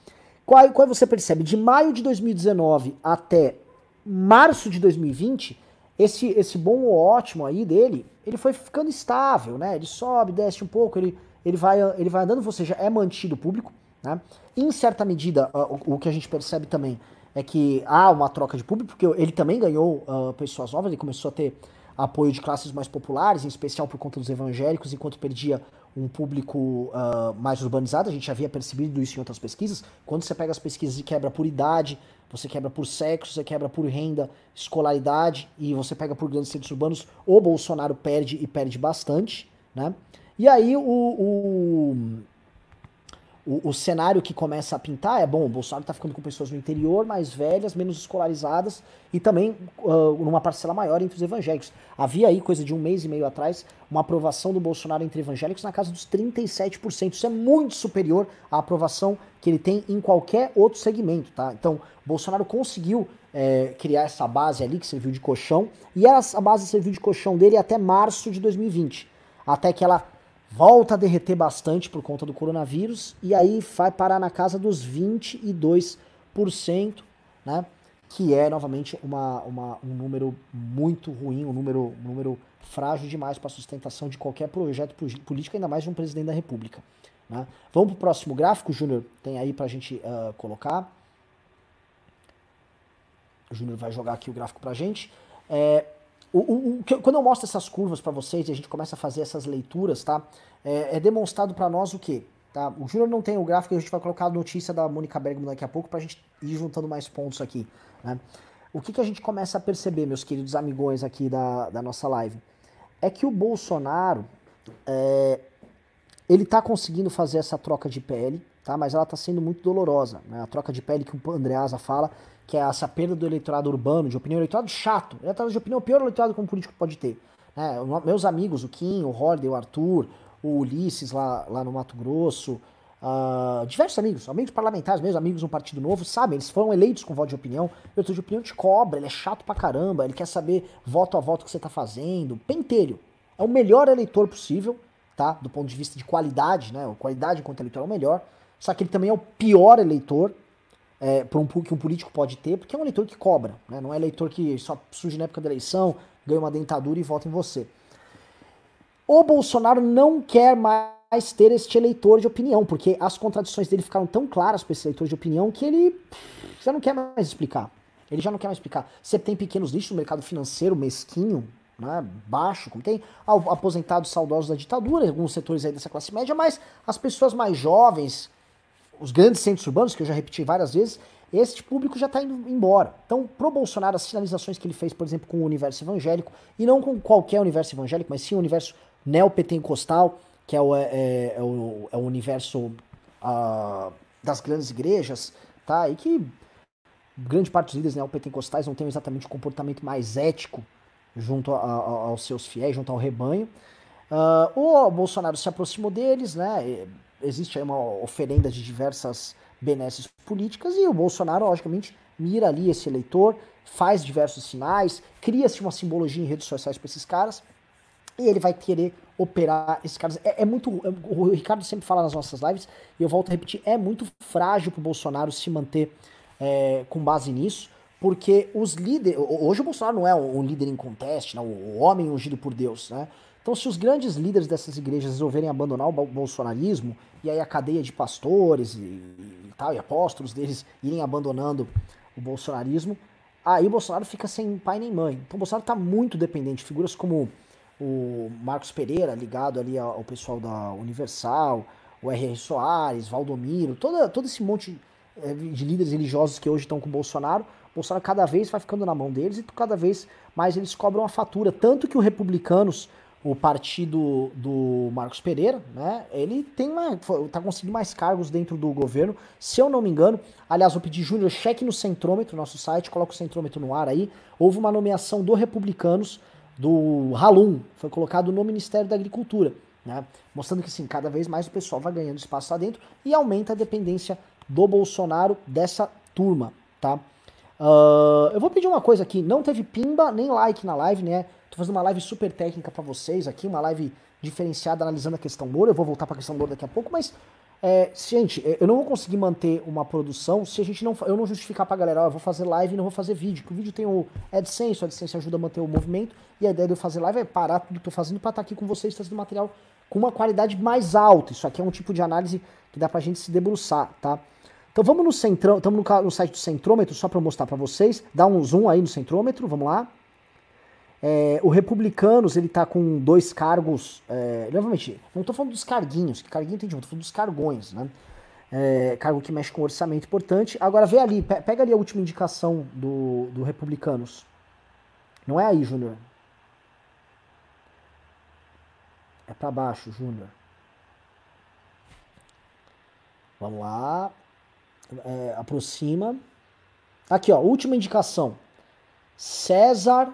Qual, qual você percebe? De maio de 2019 até março de 2020, esse, esse bom ou ótimo aí dele, ele foi ficando estável, né? Ele sobe, desce um pouco, ele, ele, vai, ele vai andando, ou seja, é mantido público, né? Em certa medida, o, o que a gente percebe também é que há uma troca de público, porque ele também ganhou uh, pessoas novas, ele começou a ter apoio de classes mais populares, em especial por conta dos evangélicos, enquanto perdia um público uh, mais urbanizado. A gente já havia percebido isso em outras pesquisas. Quando você pega as pesquisas e quebra por idade, você quebra por sexo, você quebra por renda, escolaridade e você pega por grandes centros urbanos, o Bolsonaro perde e perde bastante, né? E aí o, o o, o, cenário que começa a pintar é bom, o Bolsonaro está ficando com pessoas no interior, mais velhas, menos escolarizadas e também uh, numa parcela maior entre os evangélicos. Havia aí, coisa de um mês e meio atrás, uma aprovação do Bolsonaro entre evangélicos na casa dos 37%. Isso é muito superior à aprovação que ele tem em qualquer outro segmento, tá? Então, Bolsonaro conseguiu é, criar essa base ali que serviu de colchão e essa base serviu de colchão dele até março de 2020. Até que ela volta a derreter bastante por conta do coronavírus e aí vai parar na casa dos 22%, né? Que é novamente uma, uma, um número muito ruim, um número, um número frágil demais para a sustentação de qualquer projeto político, ainda mais de um presidente da República. Né? Vamos para o próximo gráfico, Júnior? Tem aí para a gente uh, colocar. O Júnior vai jogar aqui o gráfico para a gente. É, o, o, o, quando eu mostro essas curvas para vocês e a gente começa a fazer essas leituras, tá? É, é demonstrado para nós o quê? Tá? O Júnior não tem o gráfico, a gente vai colocar a notícia da Mônica Bergman daqui a pouco para a gente ir juntando mais pontos aqui. Né? O que, que a gente começa a perceber, meus queridos amigões aqui da, da nossa live? É que o Bolsonaro, é, ele está conseguindo fazer essa troca de pele, tá? mas ela está sendo muito dolorosa. Né? A troca de pele que o Andreasa fala que é essa perda do eleitorado urbano, de opinião, eleitorado chato. Eleitorado de opinião, o pior eleitorado que um político pode ter. É, meus amigos, o Kim, o Holiday, o Arthur, o Ulisses lá, lá no Mato Grosso, uh, diversos amigos, amigos parlamentares, meus amigos no Partido Novo, sabem, eles foram eleitos com voto de opinião. O eleitor de opinião te cobra, ele é chato pra caramba, ele quer saber voto a voto que você tá fazendo. Pentelho. É o melhor eleitor possível, tá? Do ponto de vista de qualidade, né? Qualidade enquanto eleitor é o melhor. Só que ele também é o pior eleitor é, um, que um político pode ter, porque é um eleitor que cobra, né? não é eleitor que só surge na época da eleição, ganha uma dentadura e vota em você. O Bolsonaro não quer mais ter este eleitor de opinião, porque as contradições dele ficaram tão claras para esse eleitor de opinião que ele já não quer mais explicar. Ele já não quer mais explicar. Você tem pequenos lixos no mercado financeiro mesquinho, né, baixo, como tem aposentados saudosos da ditadura, alguns setores aí dessa classe média, mas as pessoas mais jovens, os grandes centros urbanos, que eu já repeti várias vezes, este público já está indo embora. Então, pro Bolsonaro, as sinalizações que ele fez, por exemplo, com o universo evangélico, e não com qualquer universo evangélico, mas sim o universo neopentecostal, que é o, é, é, o, é o universo uh, das grandes igrejas, tá? E que grande parte dos líderes neopentecostais não tem exatamente o comportamento mais ético junto a, a, aos seus fiéis, junto ao rebanho. Uh, o Bolsonaro se aproximou deles, né? Existe aí uma oferenda de diversas benesses políticas e o Bolsonaro, logicamente, mira ali esse eleitor, faz diversos sinais, cria-se uma simbologia em redes sociais para esses caras e ele vai querer operar esses caras. É, é muito. É, o Ricardo sempre fala nas nossas lives, e eu volto a repetir: é muito frágil para o Bolsonaro se manter é, com base nisso, porque os líderes. Hoje o Bolsonaro não é um líder em conteste, não, o homem ungido por Deus, né? Então, se os grandes líderes dessas igrejas resolverem abandonar o bolsonarismo, e aí a cadeia de pastores e, e tal, e apóstolos deles irem abandonando o bolsonarismo, aí o Bolsonaro fica sem pai nem mãe. Então o Bolsonaro está muito dependente de figuras como o Marcos Pereira, ligado ali ao pessoal da Universal, o R.R. Soares, Valdomiro, toda, todo esse monte eh, de líderes religiosos que hoje estão com o Bolsonaro, Bolsonaro cada vez vai ficando na mão deles e cada vez mais eles cobram a fatura. Tanto que o Republicanos o partido do Marcos Pereira, né? Ele tem uma, tá conseguindo mais cargos dentro do governo, se eu não me engano. Aliás, vou pedir Júnior, cheque no centrômetro, nosso site, coloca o centrômetro no ar aí. Houve uma nomeação do Republicanos, do Halum, foi colocado no Ministério da Agricultura, né? Mostrando que sim, cada vez mais o pessoal vai ganhando espaço lá dentro e aumenta a dependência do Bolsonaro dessa turma, tá? Uh, eu vou pedir uma coisa aqui, não teve pimba nem like na live, né? Tô fazendo uma live super técnica para vocês aqui, uma live diferenciada analisando a questão Moro. Eu vou voltar para a questão Moro daqui a pouco, mas é, gente, eu não vou conseguir manter uma produção se a gente não eu não justificar pra galera, ó, eu vou fazer live e não vou fazer vídeo. Que o vídeo tem o AdSense, o AdSense ajuda a manter o movimento, e a ideia de eu fazer live é parar tudo que eu tô fazendo para estar tá aqui com vocês trazendo material com uma qualidade mais alta. Isso aqui é um tipo de análise que dá pra gente se debruçar, tá? Então vamos no centrão, estamos no, no, site do centrômetro, só para mostrar para vocês. Dá um zoom aí no centrômetro, vamos lá. É, o Republicanos, ele tá com dois cargos, é, novamente, não tô falando dos carguinhos, que carguinho tem de tô falando dos cargões, né? É, cargo que mexe com orçamento importante. Agora vê ali, pe pega ali a última indicação do, do Republicanos. Não é aí, Júnior. É para baixo, Júnior. Vamos lá. É, aproxima. Aqui, ó, última indicação. César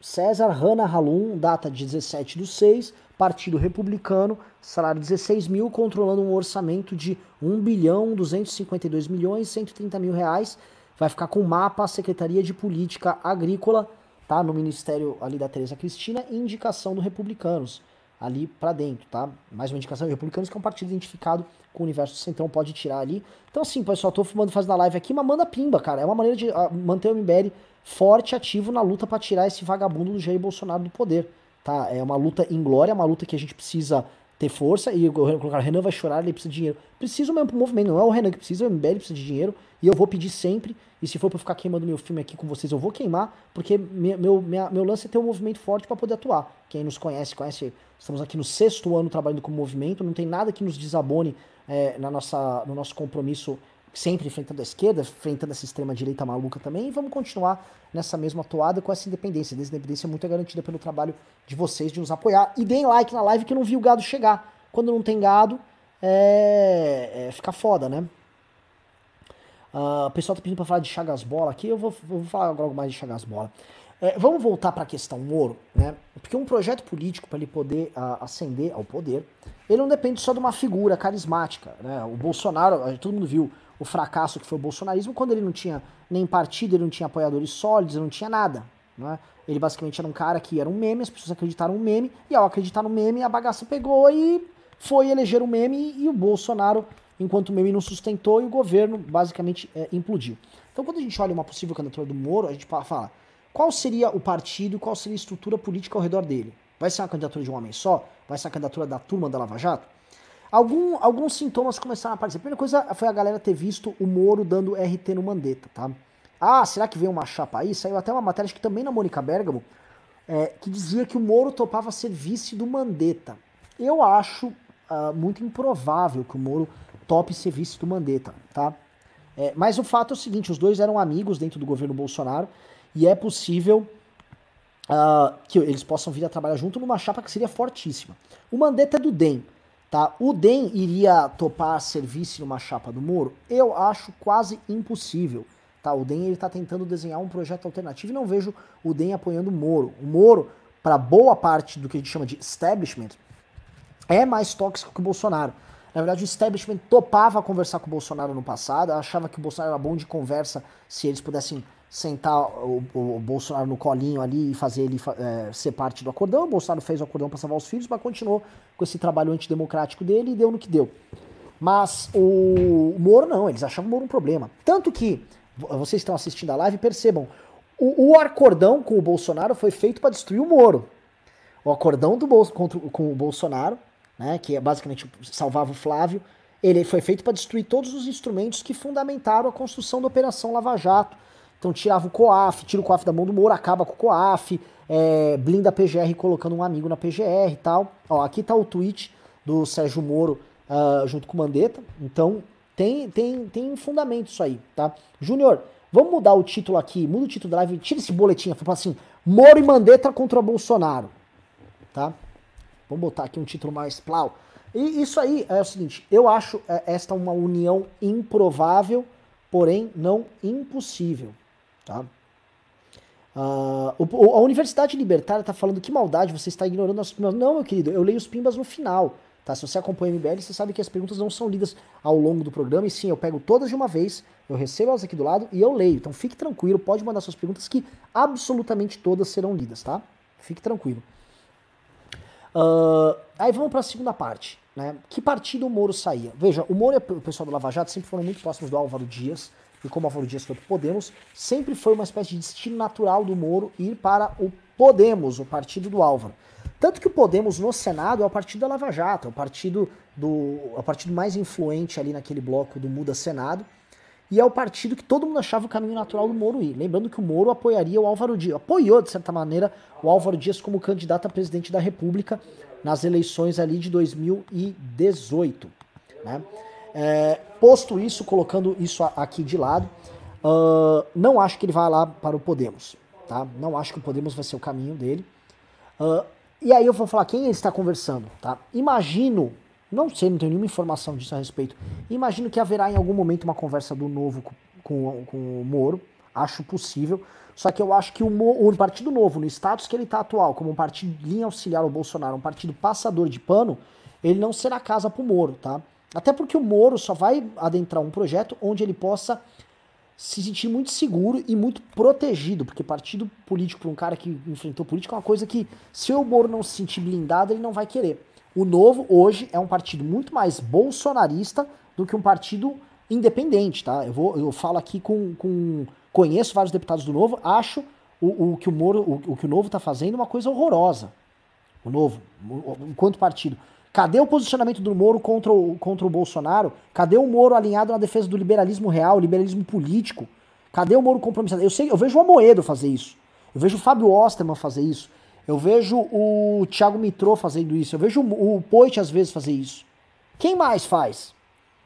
César Hanna Halum, data de 17 do 6, Partido Republicano, salário 16 mil, controlando um orçamento de 1 bilhão 252 milhões 130 mil reais. Vai ficar com mapa Secretaria de Política Agrícola, tá? No Ministério ali da Tereza Cristina, indicação do Republicanos, ali para dentro, tá? Mais uma indicação do Republicanos, que é um partido identificado com o universo centrão, pode tirar ali. Então, assim, pessoal, tô filmando, fazendo a live aqui, mas manda pimba, cara. É uma maneira de uh, manter o MBL forte ativo na luta para tirar esse vagabundo do Jair Bolsonaro do poder. Tá? É uma luta inglória, é uma luta que a gente precisa ter força. E o Renan vai chorar, ele precisa de dinheiro. Preciso mesmo pro movimento, não é o Renan que precisa, o MBL precisa de dinheiro. E eu vou pedir sempre. E se for pra ficar queimando meu filme aqui com vocês, eu vou queimar, porque meu, minha, meu lance é ter um movimento forte para poder atuar. Quem nos conhece, conhece. Estamos aqui no sexto ano trabalhando como movimento, não tem nada que nos desabone é, na nossa, no nosso compromisso sempre enfrentando a esquerda, enfrentando essa extrema-direita maluca também, e vamos continuar nessa mesma toada com essa independência. Essa independência é muito garantida pelo trabalho de vocês, de nos apoiar. E deem like na live que eu não vi o gado chegar. Quando não tem gado, é, é fica foda, né? Uh, o pessoal tá pedindo pra falar de Chagas Bola aqui, eu vou, vou falar algo mais de Chagas Bola. É, vamos voltar para a questão Moro, né? Porque um projeto político, para ele poder uh, ascender ao poder, ele não depende só de uma figura carismática, né? O Bolsonaro, todo mundo viu o fracasso que foi o bolsonarismo, quando ele não tinha nem partido, ele não tinha apoiadores sólidos, ele não tinha nada. Né? Ele basicamente era um cara que era um meme, as pessoas acreditaram no meme, e ao acreditar no meme, a bagaça pegou e foi eleger o meme, e o Bolsonaro, enquanto o meme não sustentou, e o governo basicamente é, implodiu. Então, quando a gente olha uma possível candidatura do Moro, a gente fala qual seria o partido, qual seria a estrutura política ao redor dele. Vai ser uma candidatura de um homem só? Vai ser a candidatura da turma da Lava Jato? Algum, alguns sintomas começaram a aparecer. A primeira coisa foi a galera ter visto o Moro dando RT no Mandetta, tá? Ah, será que veio uma chapa aí? Saiu até uma matéria, acho que também na Mônica Bergamo, é, que dizia que o Moro topava ser vice do Mandetta. Eu acho uh, muito improvável que o Moro tope ser vice do Mandetta, tá? É, mas o fato é o seguinte, os dois eram amigos dentro do governo Bolsonaro e é possível uh, que eles possam vir a trabalhar junto numa chapa que seria fortíssima. O Mandetta é do DEM. Tá? O DEM iria topar serviço numa chapa do Moro? Eu acho quase impossível. Tá? O DEM está tentando desenhar um projeto alternativo e não vejo o DEM apoiando o Moro. O Moro, para boa parte do que a gente chama de establishment, é mais tóxico que o Bolsonaro. Na verdade, o establishment topava conversar com o Bolsonaro no passado, achava que o Bolsonaro era bom de conversa se eles pudessem sentar o, o, Bolsonaro no colinho ali e fazer ele é, ser parte do acordão. O Bolsonaro fez o acordão para salvar os filhos, mas continuou com esse trabalho antidemocrático dele e deu no que deu. Mas o Moro não, eles achavam o Moro um problema. Tanto que, vocês estão assistindo a live, percebam, o, o acordão com o Bolsonaro foi feito para destruir o Moro. O acordão do Bol contra, com o Bolsonaro, né, que é basicamente salvava o Flávio, ele foi feito para destruir todos os instrumentos que fundamentaram a construção da Operação Lava Jato, então tirava o COAF, tira o COAF da mão do Moro, acaba com o COAF, é, blinda a PGR colocando um amigo na PGR e tal. Ó, aqui tá o tweet do Sérgio Moro uh, junto com o Mandetta. Então tem, tem, tem fundamento isso aí, tá? Júnior, vamos mudar o título aqui, muda o título da live, tira esse boletim, fala assim, Moro e Mandetta contra Bolsonaro. tá? Vamos botar aqui um título mais plau. E isso aí é o seguinte, eu acho é, esta uma união improvável, porém não impossível, tá? Uh, a Universidade Libertária está falando que maldade, você está ignorando as pimbas. Não, meu querido, eu leio os pimbas no final. Tá? Se você acompanha o MBL, você sabe que as perguntas não são lidas ao longo do programa. E sim, eu pego todas de uma vez, eu recebo elas aqui do lado e eu leio. Então fique tranquilo, pode mandar suas perguntas que absolutamente todas serão lidas, tá? Fique tranquilo. Uh, aí vamos para a segunda parte. Né? Que partido o Moro saía? Veja, o Moro e o pessoal do Lava Jato sempre foram muito próximos do Álvaro Dias e como Álvaro Dias foi para Podemos, sempre foi uma espécie de destino natural do Moro ir para o Podemos, o partido do Álvaro. Tanto que o Podemos no Senado é o partido da Lava Jato, é o partido, do, é o partido mais influente ali naquele bloco do Muda Senado, e é o partido que todo mundo achava o caminho natural do Moro ir. Lembrando que o Moro apoiaria o Álvaro Dias, apoiou de certa maneira o Álvaro Dias como candidato a presidente da República nas eleições ali de 2018. Né? É, posto isso, colocando isso aqui de lado, uh, não acho que ele vai lá para o Podemos, tá? Não acho que o Podemos vai ser o caminho dele. Uh, e aí eu vou falar quem ele está conversando, tá? Imagino, não sei, não tenho nenhuma informação disso a respeito. Imagino que haverá em algum momento uma conversa do novo com, com, com o Moro, acho possível. Só que eu acho que o, o Partido Novo, no status que ele está atual, como um partido linha auxiliar ao Bolsonaro, um partido passador de pano, ele não será casa para o Moro, tá? Até porque o Moro só vai adentrar um projeto onde ele possa se sentir muito seguro e muito protegido, porque partido político para um cara que enfrentou política é uma coisa que, se o Moro não se sentir blindado, ele não vai querer. O Novo, hoje, é um partido muito mais bolsonarista do que um partido independente, tá? Eu, vou, eu falo aqui com, com. Conheço vários deputados do Novo, acho o, o que o Moro, o, o que o Novo está fazendo uma coisa horrorosa. O Novo, enquanto partido. Cadê o posicionamento do Moro contra o, contra o Bolsonaro? Cadê o Moro alinhado na defesa do liberalismo real, liberalismo político? Cadê o Moro compromissado? Eu sei, eu vejo o Amoedo fazer isso. Eu vejo o Fábio Osterman fazer isso. Eu vejo o Thiago Mitrô fazendo isso. Eu vejo o, o Poit às vezes fazer isso. Quem mais faz?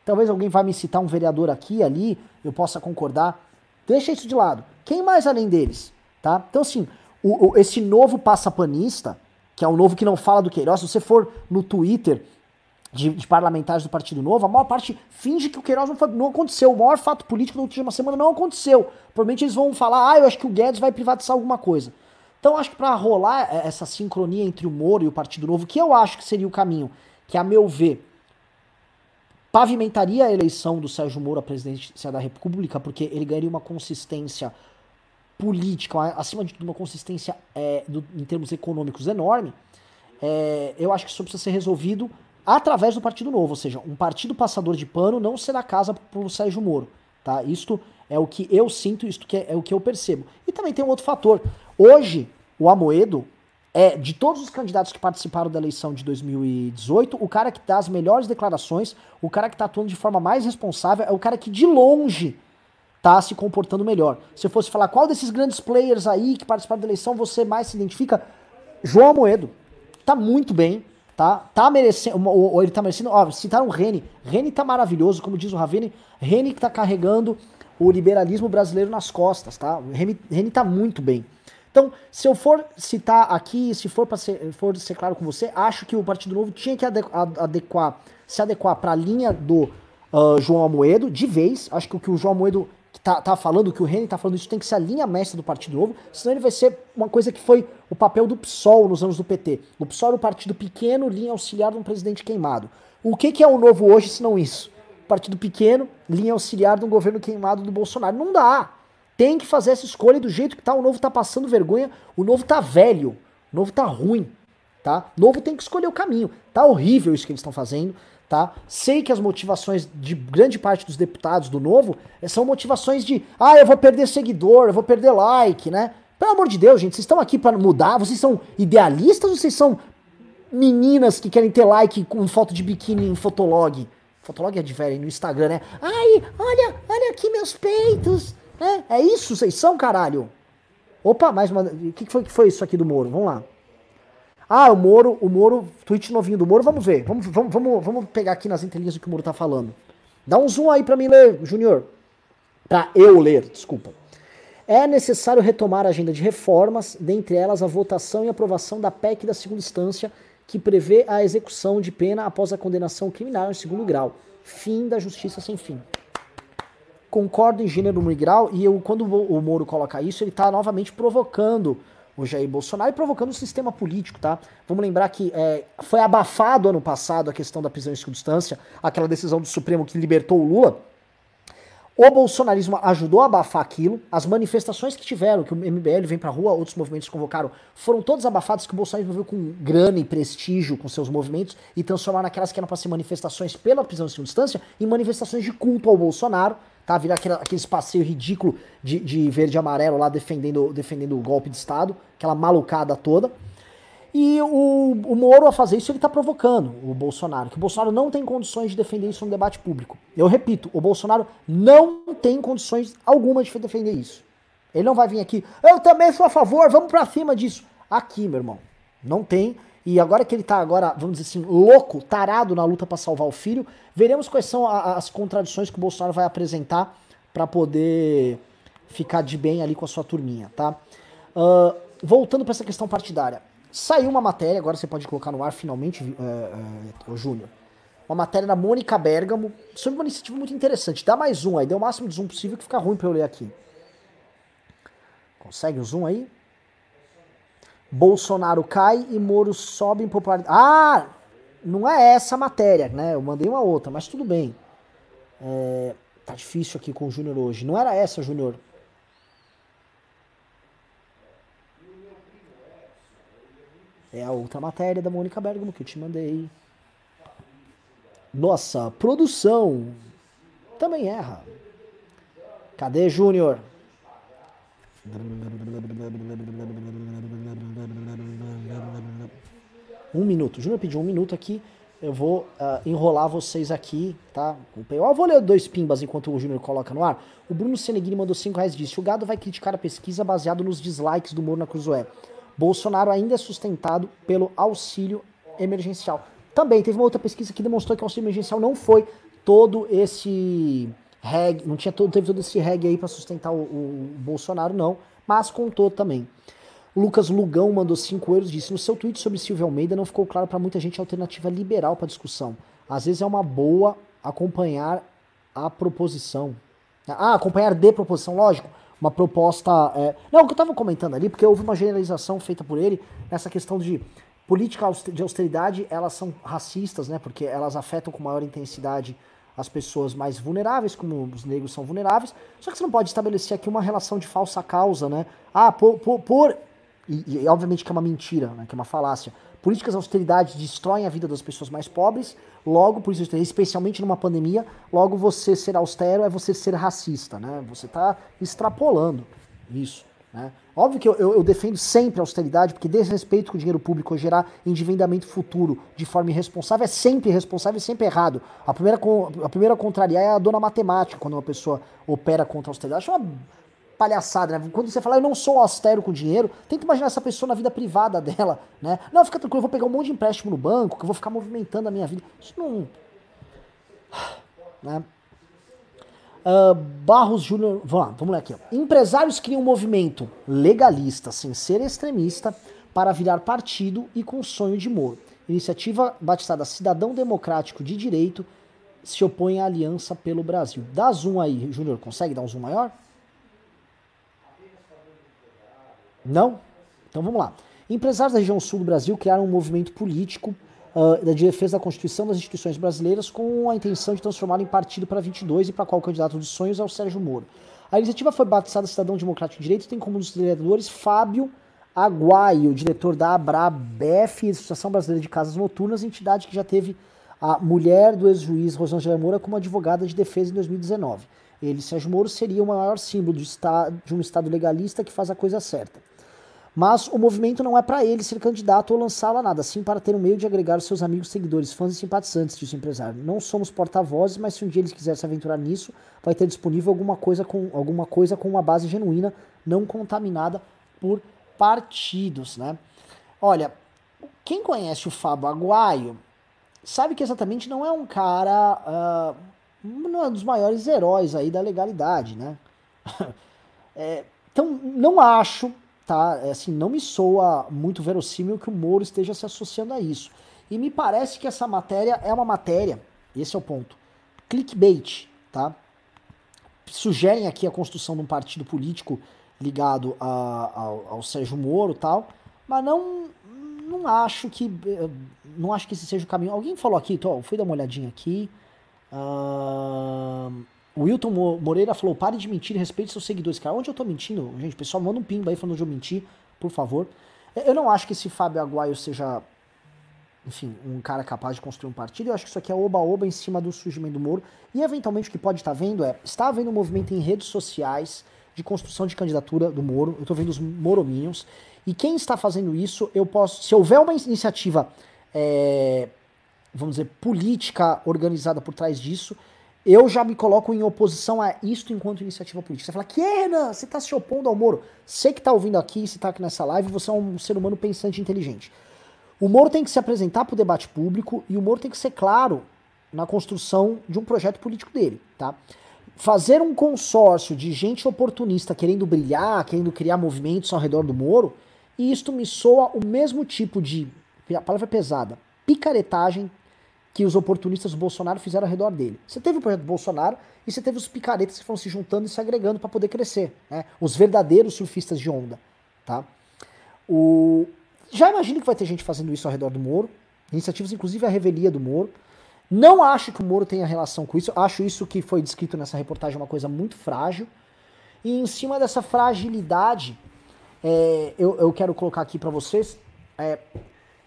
Talvez alguém vá me citar um vereador aqui, ali, eu possa concordar. Deixa isso de lado. Quem mais além deles? Tá? Então, assim, o, o, esse novo passapanista, que é o novo que não fala do Queiroz, se você for no Twitter de, de, parlamentares do Partido Novo, a maior parte finge que o Queiroz não, foi, não aconteceu. O maior fato político da última semana não aconteceu. Provavelmente eles vão falar, ah, eu acho que o Guedes vai privatizar alguma coisa. Então acho que para rolar essa sincronia entre o Moro e o Partido Novo, que eu acho que seria o caminho, que a meu ver pavimentaria a eleição do Sérgio Moro à presidência da República, porque ele ganharia uma consistência política, acima de tudo, uma consistência é, do, em termos econômicos enorme, é, eu acho que isso precisa ser resolvido através do Partido Novo, ou seja, um partido passador de pano não será casa para o Sérgio Moro. Tá? Isto é o que eu sinto, isto que é, é, o que eu percebo. E também tem um outro fator. Hoje, o Amoedo é, de todos os candidatos que participaram da eleição de 2018, o cara que dá as melhores declarações, o cara que está atuando de forma mais responsável, é o cara que de longe tá se comportando melhor. Se eu fosse falar qual desses grandes players aí que participaram da eleição você mais se identifica, João Amoedo. Tá muito bem, tá? Tá merecendo, ou ele tá merecendo, ó, citaram o Rene. Rene tá maravilhoso, como diz o Ravene, Rene que tá carregando o liberalismo brasileiro nas costas, tá? Rene, Rene tá muito bem. Então, se eu for citar aqui, se for para ser, for ser claro com você, acho que o Partido Novo tinha que adequar, se adequar para a linha do uh, João Amoedo de vez. Acho que o que o João Amoedo tá, tá falando, que o Reni tá falando, isso tem que ser a linha mestra do Partido Novo, senão ele vai ser uma coisa que foi o papel do PSOL nos anos do PT. O PSOL era um partido pequeno, linha auxiliar de um presidente queimado. O que, que é o novo hoje, se não isso? Partido pequeno, linha auxiliar de um governo queimado do Bolsonaro. Não dá. Tem que fazer essa escolha do jeito que tá. O novo tá passando vergonha, o novo tá velho, o novo tá ruim, tá? O novo tem que escolher o caminho. Tá horrível isso que eles estão fazendo tá? Sei que as motivações de grande parte dos deputados do Novo eh, são motivações de, ah, eu vou perder seguidor, eu vou perder like, né? Pelo amor de Deus, gente, vocês estão aqui para mudar? Vocês são idealistas ou vocês são meninas que querem ter like com foto de biquíni em Fotolog? Fotolog é de velho no Instagram, né? Ai, olha, olha aqui meus peitos. É, é isso vocês são, caralho. Opa, mais uma. O que foi que foi isso aqui do Moro? Vamos lá. Ah, o Moro, o Moro, tweet novinho do Moro, vamos ver. Vamos, vamos, vamos, vamos pegar aqui nas entrelinhas o que o Moro tá falando. Dá um zoom aí pra mim ler, Junior. Pra eu ler, desculpa. É necessário retomar a agenda de reformas, dentre elas a votação e aprovação da PEC da segunda instância, que prevê a execução de pena após a condenação criminal em segundo grau. Fim da justiça sem fim. Concordo em gênero e grau, e eu, quando o Moro coloca isso, ele está novamente provocando o Jair Bolsonaro e provocando o sistema político, tá? Vamos lembrar que é, foi abafado ano passado a questão da prisão em segunda instância, aquela decisão do Supremo que libertou o Lula. O bolsonarismo ajudou a abafar aquilo. As manifestações que tiveram, que o MBL vem pra rua, outros movimentos convocaram, foram todas abafadas que o bolsonarismo veio com grana e prestígio com seus movimentos e transformaram aquelas que eram para ser manifestações pela prisão em segunda instância em manifestações de culto ao Bolsonaro, tá? Virar aquele, aqueles passeios ridículos de, de verde e amarelo lá defendendo, defendendo o golpe de Estado, aquela malucada toda. E o, o Moro, a fazer isso, ele está provocando o Bolsonaro, que o Bolsonaro não tem condições de defender isso no debate público. Eu repito, o Bolsonaro não tem condições alguma de defender isso. Ele não vai vir aqui, eu também sou a favor, vamos para cima disso. Aqui, meu irmão, não tem. E agora que ele tá agora, vamos dizer assim, louco, tarado na luta para salvar o filho, veremos quais são a, as contradições que o Bolsonaro vai apresentar para poder ficar de bem ali com a sua turminha, tá? Uh, voltando para essa questão partidária. Saiu uma matéria, agora você pode colocar no ar finalmente, é, é, Júnior. Uma matéria da Mônica Bergamo sobre uma iniciativa muito interessante. Dá mais zoom aí, dê o máximo de zoom possível que fica ruim para eu ler aqui. Consegue o zoom aí? Bolsonaro cai e Moro sobe em popularidade. Ah! Não é essa a matéria, né? Eu mandei uma outra, mas tudo bem. É, tá difícil aqui com o Júnior hoje. Não era essa, Júnior. É a outra matéria da Mônica Bergamo que eu te mandei. Nossa, produção também erra. Cadê Júnior? Um minuto. Júnior pediu um minuto aqui. Eu vou uh, enrolar vocês aqui, tá? Eu vou ler dois pimbas enquanto o Júnior coloca no ar. O Bruno Seneguini mandou 5 reais disse: O gado vai criticar a pesquisa baseado nos dislikes do Moro na Cruzoé. Bolsonaro ainda é sustentado pelo auxílio emergencial. Também teve uma outra pesquisa que demonstrou que o auxílio emergencial não foi todo esse reg, não tinha todo, teve todo esse reg aí para sustentar o, o, Bolsonaro, não, mas contou também. Lucas Lugão mandou 5 euros disse: No seu tweet sobre Silvio Almeida não ficou claro para muita gente a alternativa liberal para discussão. Às vezes é uma boa acompanhar a proposição. Ah, acompanhar de proposição, lógico uma proposta. É... Não, o que eu estava comentando ali, porque houve uma generalização feita por ele nessa questão de política de austeridade, elas são racistas, né? Porque elas afetam com maior intensidade as pessoas mais vulneráveis, como os negros são vulneráveis. Só que você não pode estabelecer aqui uma relação de falsa causa, né? Ah, por. por, por... E, e, obviamente que é uma mentira, né? que é uma falácia. Políticas de austeridade destroem a vida das pessoas mais pobres, logo, por isso, especialmente numa pandemia, logo você ser austero é você ser racista, né? Você está extrapolando isso. Né? Óbvio que eu, eu, eu, defendo sempre a austeridade, porque desrespeito com o dinheiro público gerar endividamento futuro de forma irresponsável é sempre irresponsável e sempre errado. A primeira, a primeira a contrariar é a dona matemática, quando uma pessoa opera contra a austeridade. Acho uma palhaçada, né? Quando você fala, eu não sou austero com dinheiro, tenta imaginar essa pessoa na vida privada dela, né? Não, fica tranquilo, eu vou pegar um monte de empréstimo no banco, que eu vou ficar movimentando a minha vida. Isso não. Né? Uh, Barros Júnior. Vamos lá, vamos lá aqui. Empresários criam um movimento legalista, sem ser extremista, para virar partido e com sonho de Moro. Iniciativa batizada Cidadão Democrático de Direito se opõe à Aliança pelo Brasil. Dá zoom aí, Júnior. Consegue dar um zoom maior? Não? Então vamos lá. Empresários da região sul do Brasil criaram um movimento político uh, de defesa da Constituição das instituições brasileiras com a intenção de transformá-lo em partido para 22 e para qual o candidato dos sonhos é o Sérgio Moro. A iniciativa foi batizada Cidadão Democrático de Direito e tem como um dos vereadores Fábio Aguaio, diretor da ABRABEF, Associação Brasileira de Casas Noturnas, entidade que já teve a mulher do ex-juiz Rosângela Moura como advogada de defesa em 2019. Ele, Sérgio Moro, seria o maior símbolo de um Estado legalista que faz a coisa certa. Mas o movimento não é para ele ser candidato ou lançá-la nada, sim para ter um meio de agregar seus amigos, seguidores, fãs e simpatizantes, disse o empresário. Não somos porta-vozes, mas se um dia eles quiserem se aventurar nisso, vai ter disponível alguma coisa com, alguma coisa com uma base genuína, não contaminada por partidos, né? Olha, quem conhece o Fábio Aguaio sabe que exatamente não é um cara, uh, um dos maiores heróis aí da legalidade, né? é, Então, não acho, tá? É assim, não me soa muito verossímil que o Moro esteja se associando a isso. E me parece que essa matéria é uma matéria, esse é o ponto, clickbait, tá? Sugerem aqui a construção de um partido político ligado a, ao, ao Sérgio Moro tal, mas não, não acho que não acho que esse seja o caminho. Alguém falou aqui, tô, fui dar uma olhadinha aqui. Uh, o Wilton Moreira falou: pare de mentir, respeite seus seguidores. Cara, onde eu tô mentindo? Gente, pessoal, manda um pimba aí falando onde eu menti, por favor. Eu não acho que esse Fábio Aguaio seja, enfim, um cara capaz de construir um partido. Eu acho que isso aqui é oba-oba em cima do surgimento do Moro. E eventualmente o que pode estar vendo é: está havendo um movimento em redes sociais de construção de candidatura do Moro. Eu tô vendo os Morominhos. E quem está fazendo isso, eu posso. Se houver uma iniciativa, é, vamos dizer, política organizada por trás disso, eu já me coloco em oposição a isto enquanto iniciativa política. Você fala, que é, Renan? Você está se opondo ao Moro? Você que está ouvindo aqui, você está aqui nessa live, você é um ser humano pensante e inteligente. O Moro tem que se apresentar para o debate público e o Moro tem que ser claro na construção de um projeto político dele, tá? Fazer um consórcio de gente oportunista querendo brilhar, querendo criar movimentos ao redor do Moro, e isto me soa o mesmo tipo de, a palavra é pesada, picaretagem que os oportunistas do Bolsonaro fizeram ao redor dele. Você teve o projeto Bolsonaro e você teve os picaretas que foram se juntando e se agregando para poder crescer, né? Os verdadeiros surfistas de onda, tá? O... Já imagino que vai ter gente fazendo isso ao redor do Moro, iniciativas inclusive a revelia do Moro. Não acho que o Moro tenha relação com isso, acho isso que foi descrito nessa reportagem uma coisa muito frágil. E em cima dessa fragilidade, é, eu, eu, quero colocar aqui para vocês. É,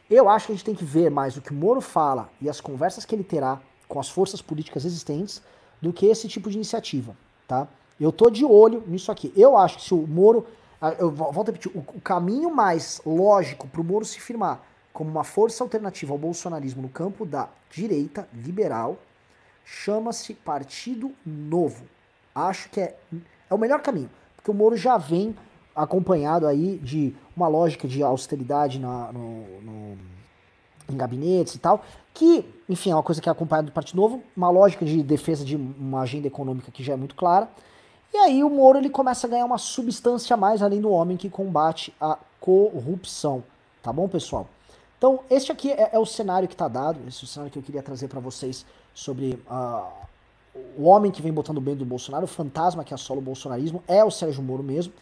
eu acho que a gente tem que ver mais o que o Moro fala e as conversas que ele terá com as forças políticas existentes do que esse tipo de iniciativa, tá? Eu tô de olho nisso aqui. Eu acho que se o Moro, ah, eu volto a repetir, o, o caminho mais lógico para o Moro se firmar como uma força alternativa ao bolsonarismo no campo da direita liberal chama-se Partido Novo. Acho que é, é o melhor caminho, porque o Moro já vem acompanhado aí de uma lógica de austeridade na, no, no, em gabinetes e tal, que, enfim, é uma coisa que é acompanhada do Partido Novo, uma lógica de defesa de uma agenda econômica que já é muito clara. E aí o Moro ele começa a ganhar uma substância a mais além do homem que combate a corrupção. Tá bom, pessoal? Então, este aqui é, é o cenário que está dado, esse é o cenário que eu queria trazer para vocês sobre uh, o homem que vem botando o bem do Bolsonaro, o fantasma que assola o bolsonarismo, é o Sérgio Moro mesmo.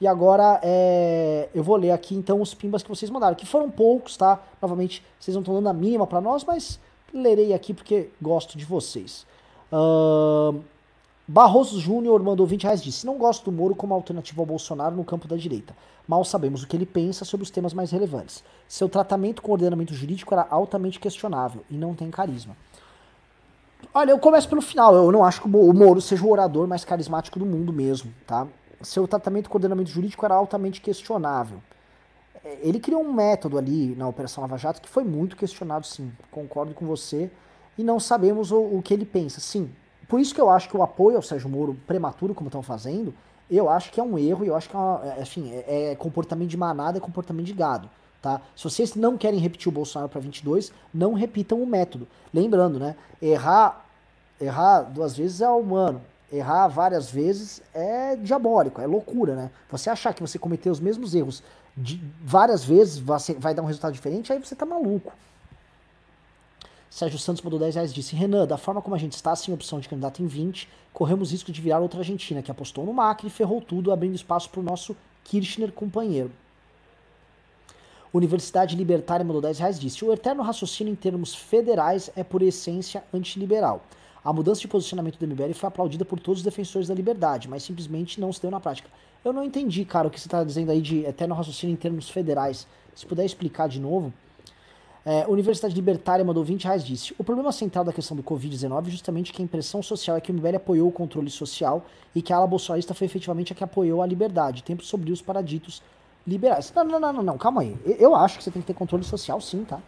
E agora é, eu vou ler aqui então os pimbas que vocês mandaram, que foram poucos, tá? Novamente, vocês não estão dando a mínima para nós, mas lerei aqui porque gosto de vocês. Uh, Barroso Júnior mandou 20 reais disse: Não gosto do Moro como alternativa ao Bolsonaro no campo da direita. Mal sabemos o que ele pensa sobre os temas mais relevantes. Seu tratamento com ordenamento jurídico era altamente questionável e não tem carisma. Olha, eu começo pelo final. Eu não acho que o Moro seja o orador mais carismático do mundo mesmo, tá? Seu tratamento e coordenamento jurídico era altamente questionável. É, ele criou um método ali na Operação Lava Jato que foi muito questionado, sim. Concordo com você. E não sabemos o, o que ele pensa. Sim, por isso que eu acho que o apoio ao Sérgio Moro prematuro, como estão fazendo, eu acho que é um erro e eu acho que é, uma, é, assim, é, é, comportamento de manada, é comportamento de gado. Tá? Se vocês não querem repetir o Bolsonaro para 22, não repitam o método. Lembrando, né? Errar, errar duas vezes é humano errar várias vezes é diabólico, é loucura, né? Você achar que você cometeu os mesmos erros várias vezes vai dar um resultado diferente, aí você tá maluco. Sérgio Santos mandou 10 reais disse: Renan, da forma como a gente está, sem opção de candidato em 20, corremos risco de virar outra Argentina que apostou no Macri e ferrou tudo, abrindo espaço para o nosso Kirchner companheiro. Universidade Libertária mandou 10 reais disse: O eterno raciocínio em termos federais é por essência antiliberal. A mudança de posicionamento do MBL foi aplaudida por todos os defensores da liberdade, mas simplesmente não se deu na prática. Eu não entendi, cara, o que você está dizendo aí de eterno raciocínio em termos federais. Se puder explicar de novo. É, Universidade Libertária mandou 20 reais disse: O problema central da questão do Covid-19 é justamente que a impressão social é que o MBL apoiou o controle social e que a ala bolsonarista foi efetivamente a que apoiou a liberdade, tempos sombrios para ditos liberais. Não, não, não, não, não, calma aí. Eu acho que você tem que ter controle social, sim, tá?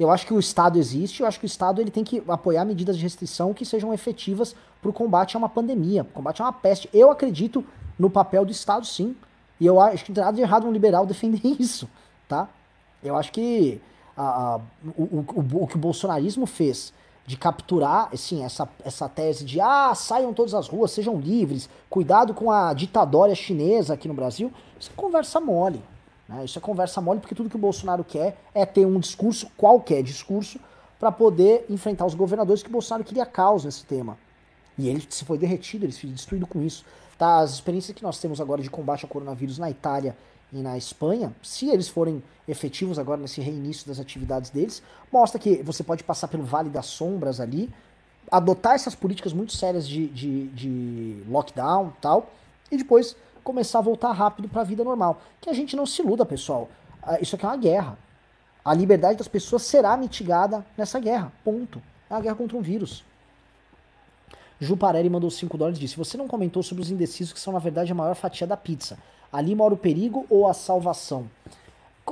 Eu acho que o Estado existe, eu acho que o Estado ele tem que apoiar medidas de restrição que sejam efetivas para o combate a uma pandemia, combate a uma peste. Eu acredito no papel do Estado, sim. E eu acho que nada de errado um liberal defender isso, tá? Eu acho que a, a, o, o, o, que o bolsonarismo fez de capturar, assim, essa, essa tese de ah, saiam todas as ruas, sejam livres, cuidado com a ditadória chinesa aqui no Brasil, isso é conversa mole. Né? Isso é conversa mole porque tudo que o Bolsonaro quer é ter um discurso, qualquer discurso, para poder enfrentar os governadores que o Bolsonaro queria causa nesse tema. E ele se foi derretido, ele foi destruído com isso. Tá? As experiências que nós temos agora de combate ao coronavírus na Itália e na Espanha, se eles forem efetivos agora nesse reinício das atividades deles, mostra que você pode passar pelo Vale das Sombras ali, adotar essas políticas muito sérias de, de, de lockdown tal, e depois começar a voltar rápido para a vida normal. Que a gente não se iluda, pessoal. Ah, isso aqui é uma guerra. A liberdade das pessoas será mitigada nessa guerra. Ponto. É uma guerra contra um vírus. Ju Parelli mandou 5 dólares e disse: Você não comentou sobre os indecisos que são, na verdade, a maior fatia da pizza. Ali mora o perigo ou a salvação?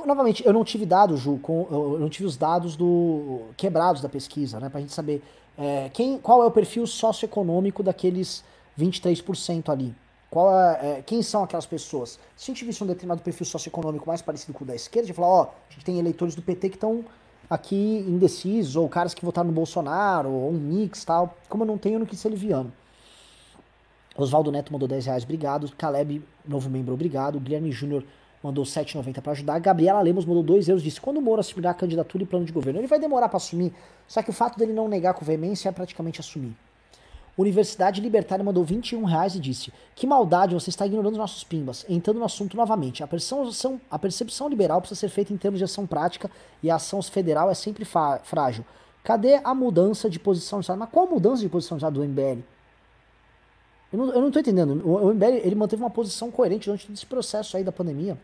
Novamente, eu não tive dados, Ju, com, eu não tive os dados do quebrados da pesquisa, né? Pra gente saber é, quem, qual é o perfil socioeconômico daqueles 23% ali. Qual é, quem são aquelas pessoas? Se a gente visse um determinado perfil socioeconômico mais parecido com o da esquerda, a falar, ó, a gente tem eleitores do PT que estão aqui indecisos, ou caras que votaram no Bolsonaro, ou um mix tal. Como eu não tenho, eu não quis ser liviano. Oswaldo Neto mandou 10 reais, obrigado. Caleb, novo membro, obrigado. Guilherme Júnior mandou 7,90 para ajudar. Gabriela Lemos mandou 2 euros, disse: quando o Moro assumirá a candidatura e plano de governo? Ele vai demorar para assumir, só que o fato dele não negar com veemência é praticamente assumir. Universidade Libertária mandou 21 reais e disse: Que maldade, você está ignorando nossos pimbas. Entrando no assunto novamente, a percepção, a percepção liberal precisa ser feita em termos de ação prática e a ação federal é sempre frágil. Cadê a mudança de posição de Estado? Mas qual a mudança de posição de Estado do MBL? Eu não, eu não tô entendendo. O, MBL ele manteve uma posição coerente durante todo esse processo aí da pandemia.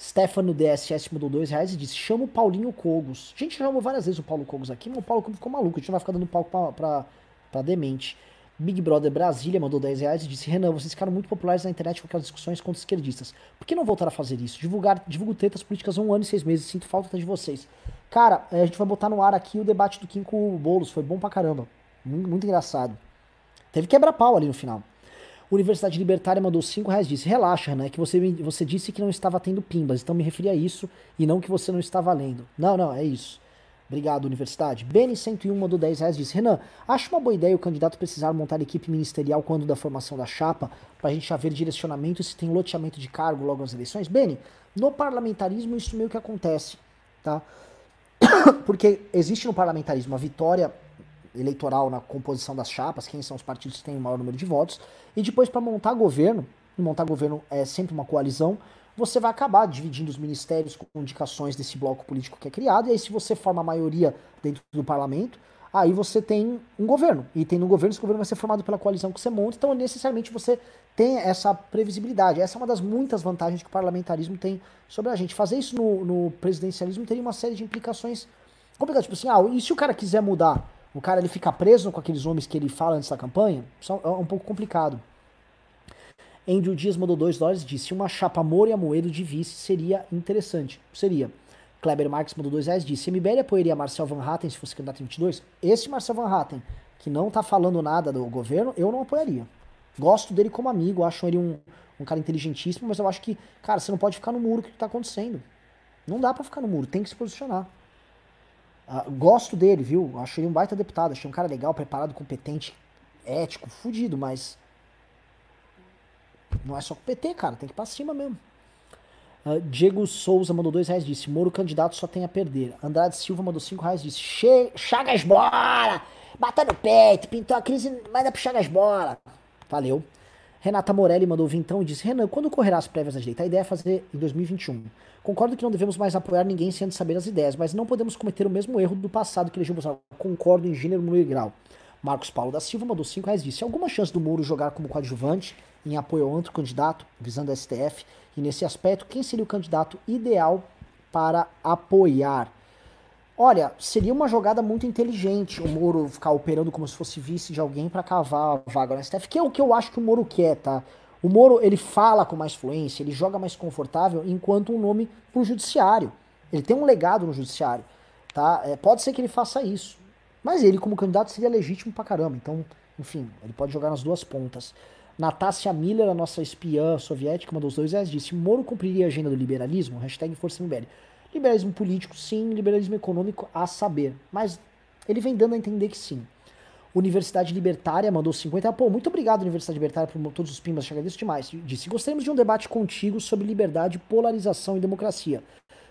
Stefano DSS mudou dois reais e disse: chama o Paulinho Cogos. A gente chamou várias vezes o Paulo Cogos aqui, mas o Paulo Cogos ficou maluco. A gente não vai ficar dando palco pra, pra, pra demente. Big Brother Brasília mandou 10 reais e disse: Renan, vocês ficaram muito populares na internet com aquelas discussões contra esquerdistas. Por que não voltar a fazer isso? Divulgar, divulgo tretas políticas há um ano e seis meses. Sinto falta de vocês. Cara, a gente vai botar no ar aqui o debate do Kim com o Boulos. Foi bom pra caramba. Muito, engraçado. Teve quebra-pau ali no final. Universidade Libertária mandou 5 reais disse: Relaxa, né? Que você, você disse que não estava tendo pimbas, então me referi a isso e não que você não estava lendo. Não, não, é isso. Obrigado, Universidade. Beni101 mandou 10 reais disse: Renan, acho uma boa ideia o candidato precisar montar equipe ministerial quando da formação da chapa, para a gente já ver direcionamento se tem loteamento de cargo logo nas eleições? Beni, no parlamentarismo isso meio que acontece, tá? Porque existe no parlamentarismo a vitória eleitoral na composição das chapas, quem são os partidos que têm o maior número de votos, e depois para montar governo, montar governo é sempre uma coalizão, você vai acabar dividindo os ministérios com indicações desse bloco político que é criado, e aí se você forma a maioria dentro do parlamento, aí você tem um governo, e tendo um governo, esse governo vai ser formado pela coalizão que você monta, então necessariamente você tem essa previsibilidade. Essa é uma das muitas vantagens que o parlamentarismo tem sobre a gente. Fazer isso no, no presidencialismo teria uma série de implicações complicadas. Tipo assim, ah, e se o cara quiser mudar o cara ele fica preso com aqueles nomes que ele fala antes da campanha, é um pouco complicado. Andrew Dias mandou 2 dólares e disse: uma chapa Moro e Amoedo de vice seria interessante. Seria. Kleber Marques mandou 2 reais disse: MBL apoiaria Marcel Van Hatten se fosse candidato em 22? Esse Marcel Van Hatten, que não tá falando nada do governo, eu não apoiaria. Gosto dele como amigo, acho ele um, um cara inteligentíssimo, mas eu acho que, cara, você não pode ficar no muro que tá acontecendo. Não dá para ficar no muro, tem que se posicionar. Uh, gosto dele, viu? Acho ele um baita deputado, achei um cara legal, preparado, competente, ético, fudido, mas. Não é só com o PT, cara, tem que ir pra cima mesmo. Uh, Diego Souza mandou dois reais, disse: Moro candidato só tem a perder. Andrade Silva mandou cinco reais, disse: che Chagas bola! Bateu no peito, pintou a crise, mas dá pro Chagas bola. Valeu. Renata Morelli mandou vintão e disse: Renan, quando correrá as prévias da direita? A ideia é fazer em 2021. Concordo que não devemos mais apoiar ninguém sem antes saber as ideias, mas não podemos cometer o mesmo erro do passado que elegeu Bolsonaro. Concordo em gênero, número e grau. Marcos Paulo da Silva mandou 5 reais disse: alguma chance do Moro jogar como coadjuvante em apoio ao outro candidato, visando a STF? E nesse aspecto, quem seria o candidato ideal para apoiar? Olha, seria uma jogada muito inteligente o Moro ficar operando como se fosse vice de alguém para cavar a vaga no STF, que é o que eu acho que o Moro quer, tá? O Moro, ele fala com mais fluência, ele joga mais confortável enquanto um nome pro judiciário. Ele tem um legado no judiciário, tá? É, pode ser que ele faça isso. Mas ele, como candidato, seria legítimo pra caramba. Então, enfim, ele pode jogar nas duas pontas. Natácia Miller, a nossa espiã soviética, mandou os dois disse: Moro cumpriria a agenda do liberalismo? Hashtag Força MBL. Liberalismo político, sim. Liberalismo econômico, a saber. Mas ele vem dando a entender que sim. Universidade Libertária mandou 50. Pô, muito obrigado, Universidade Libertária, por todos os pimbas, te agradeço demais. Disse: Gostaríamos de um debate contigo sobre liberdade, polarização e democracia.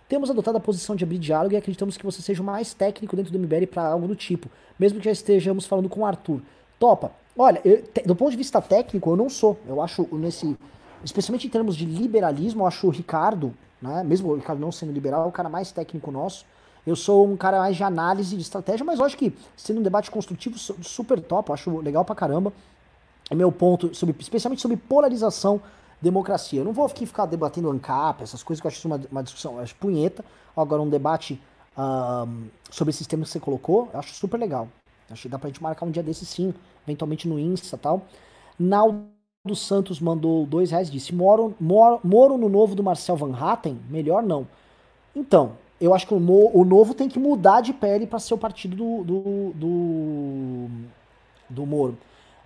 Temos adotado a posição de abrir diálogo e acreditamos que você seja o mais técnico dentro do MBL para algo do tipo, mesmo que já estejamos falando com o Arthur. Topa. Olha, eu, do ponto de vista técnico, eu não sou. Eu acho, nesse. Especialmente em termos de liberalismo, eu acho o Ricardo, né? Mesmo o Ricardo não sendo liberal, é o cara mais técnico nosso. Eu sou um cara mais de análise de estratégia, mas eu acho que sendo um debate construtivo super top, eu acho legal pra caramba. É meu ponto, sobre, especialmente sobre polarização, democracia. Eu não vou aqui ficar debatendo ANCAP, essas coisas que eu acho uma, uma discussão, acho punheta. Agora, um debate sobre esses temas que você colocou, eu acho super legal. Acho que dá pra gente marcar um dia desse sim, eventualmente no Insta tal. Naldo Santos mandou dois reais disse: moro, moro, moro no novo do Marcel Van Hatten? Melhor não. Então, eu acho que o, o novo tem que mudar de pele para ser o partido do, do, do, do Moro.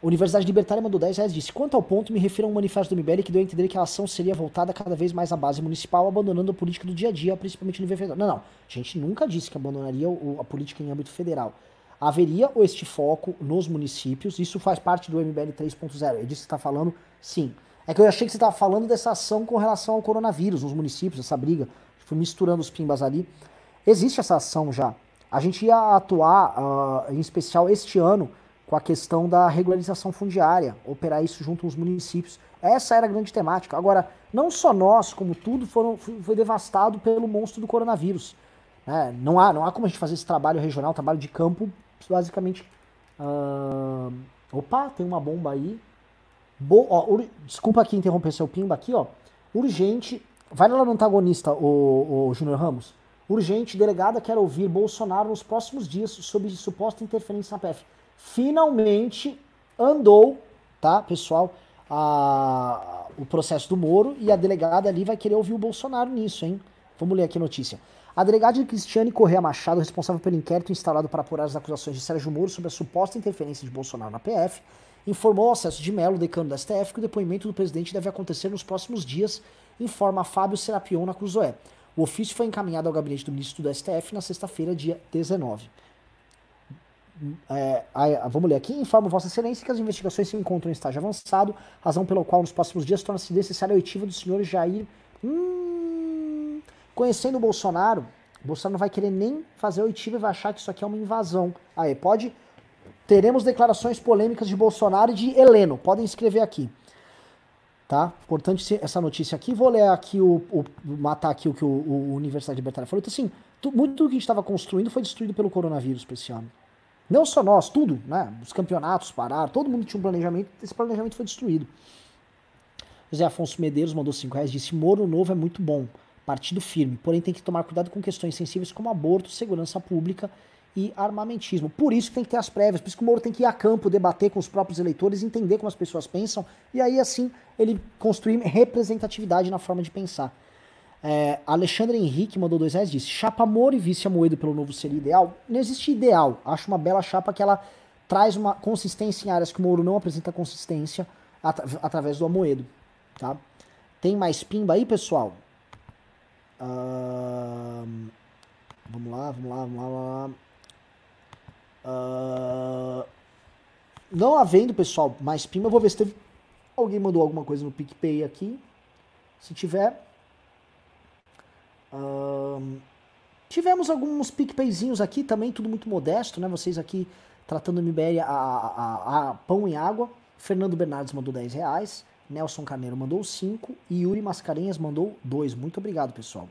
Universidade Libertária mandou 10 reais disse: Quanto ao ponto, me refiro a um manifesto do MBL que deu a entender que a ação seria voltada cada vez mais à base municipal, abandonando a política do dia a dia, principalmente no nível federal. Não, não. A gente nunca disse que abandonaria o, a política em âmbito federal. Haveria este foco nos municípios, isso faz parte do MBL 3.0. É disso que você está falando? Sim. É que eu achei que você estava falando dessa ação com relação ao coronavírus nos municípios, essa briga fui misturando os pimbas ali. Existe essa ação já. A gente ia atuar, uh, em especial este ano, com a questão da regularização fundiária, operar isso junto aos municípios. Essa era a grande temática. Agora, não só nós, como tudo, foram, foi devastado pelo monstro do coronavírus. É, não, há, não há como a gente fazer esse trabalho regional, trabalho de campo, basicamente. Uh... Opa, tem uma bomba aí. Bo... Ó. Desculpa aqui interromper seu pimba aqui, ó. Urgente Vai lá no antagonista, o, o Júnior Ramos. Urgente, delegada quer ouvir Bolsonaro nos próximos dias sobre suposta interferência na PF. Finalmente andou, tá, pessoal, a, o processo do Moro e a delegada ali vai querer ouvir o Bolsonaro nisso, hein? Vamos ler aqui a notícia. A delegada Cristiane Correa Machado, responsável pelo inquérito instalado para apurar as acusações de Sérgio Moro sobre a suposta interferência de Bolsonaro na PF, informou ao acesso de Melo, decano da STF, que o depoimento do presidente deve acontecer nos próximos dias informa Fábio Serapion na Cruzoé. O ofício foi encaminhado ao gabinete do ministro do STF na sexta-feira, dia 19. É, vamos ler aqui. Informa Vossa Excelência que as investigações se encontram em estágio avançado, razão pela qual nos próximos dias torna-se necessária a oitiva do senhor Jair. Hum, conhecendo o Bolsonaro, o Bolsonaro não vai querer nem fazer oitiva e vai achar que isso aqui é uma invasão. Aí, pode. Teremos declarações polêmicas de Bolsonaro e de Heleno. Podem escrever aqui tá? Importante essa notícia aqui. Vou ler aqui o, o matar aqui o que o, o Universidade Libertária falou. Então, assim, muito do que a gente estava construindo foi destruído pelo coronavírus para esse ano. Não só nós, tudo, né? Os campeonatos pararam, todo mundo tinha um planejamento, esse planejamento foi destruído. José Afonso Medeiros mandou 5 reais, disse: Moro Novo é muito bom, partido firme, porém tem que tomar cuidado com questões sensíveis como aborto, segurança pública e armamentismo. Por isso que tem que ter as prévias, por isso que o Moro tem que ir a campo, debater com os próprios eleitores, entender como as pessoas pensam, e aí assim ele construir representatividade na forma de pensar. É, Alexandre Henrique mandou dois reais disse: Chapa Moro e vice Amoedo pelo novo seria ideal? Não existe ideal. Acho uma bela chapa que ela traz uma consistência em áreas que o Moro não apresenta consistência at através do Amoedo. Tá? Tem mais pimba aí, pessoal? Uh, vamos lá, vamos lá, vamos lá. Vamos lá. Uh, não havendo, pessoal, mais pima, eu vou ver se teve, alguém mandou alguma coisa no PicPay aqui. Se tiver. Uh, tivemos alguns PicPayzinhos aqui também, tudo muito modesto, né? Vocês aqui tratando o MBL a, a, a, pão e água. Fernando Bernardes mandou 10 reais. Nelson Carneiro mandou 5 e Yuri Mascarenhas mandou 2. Muito obrigado, pessoal.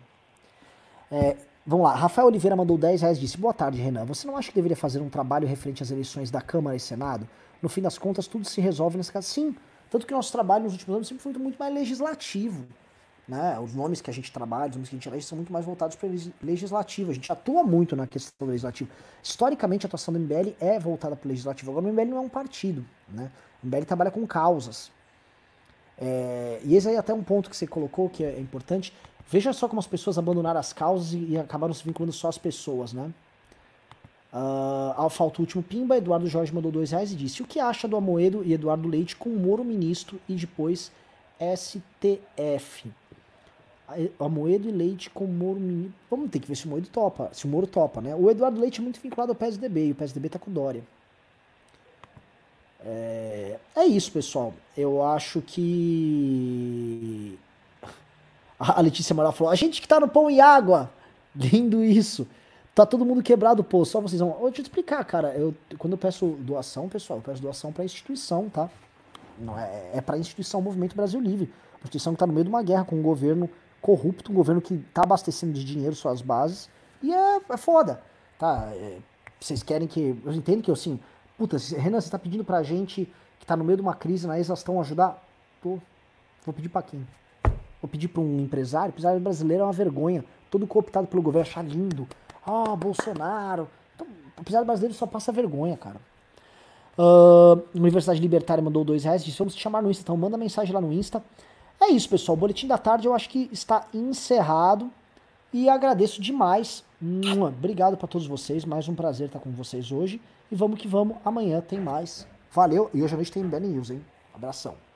É, Vamos lá, Rafael Oliveira mandou 10 reais e disse: Boa tarde, Renan. Você não acha que deveria fazer um trabalho referente às eleições da Câmara e Senado? No fim das contas, tudo se resolve nesse caso. Sim, tanto que nosso trabalho nos últimos anos sempre foi muito mais legislativo. Né? Os nomes que a gente trabalha, os nomes que a gente elege são muito mais voltados para legislativo. A gente atua muito na questão do legislativo. Historicamente, a atuação do MBL é voltada para o legislativo. Agora, o MBL não é um partido. Né? O MBL trabalha com causas. É, e esse aí é até um ponto que você colocou que é importante. Veja só como as pessoas abandonaram as causas e, acabaram se vinculando só às pessoas, né? Uh, falta o último pimba, Eduardo Jorge mandou dois reais e disse: O que acha do Amoedo e Eduardo Leite com o Moro ministro e depois STF? A Moedo e Leite com o Moro Vamos ter que ver se o Moedo topa, se o Moro topa, né? O Eduardo Leite é muito vinculado ao PSDB e o PSDB tá com Dória. É, é isso, pessoal. Eu acho que. A Letícia Moral falou: a gente que tá no pão e água. Lindo isso. Tá todo mundo quebrado, pô. Só vocês vão. Deixa eu te explicar, cara. Eu, quando eu peço doação, pessoal, eu peço doação pra instituição, tá? Não é, é pra instituição Movimento Brasil Livre. Uma instituição que tá no meio de uma guerra com um governo corrupto, um governo que tá abastecendo de dinheiro suas bases. E é, é foda, tá? É, vocês querem que. Eu entendo que, assim, puta, Renan, você tá pedindo pra gente que tá no meio de uma crise na exaustão ajudar? Tô. Vou pedir pra quem? Vou pedir pra um empresário? O empresário brasileiro é uma vergonha. Todo cooptado pelo governo, achar lindo. Ah, oh, Bolsonaro. Então, o empresário brasileiro só passa vergonha, cara. Uh, Universidade Libertária mandou dois reais, disse, vamos te chamar no Insta, então manda mensagem lá no Insta. É isso, pessoal. O Boletim da Tarde eu acho que está encerrado. E agradeço demais. Obrigado para todos vocês. Mais um prazer estar com vocês hoje. E vamos que vamos. Amanhã tem mais. Valeu. E hoje à noite tem Ben News, hein? Abração.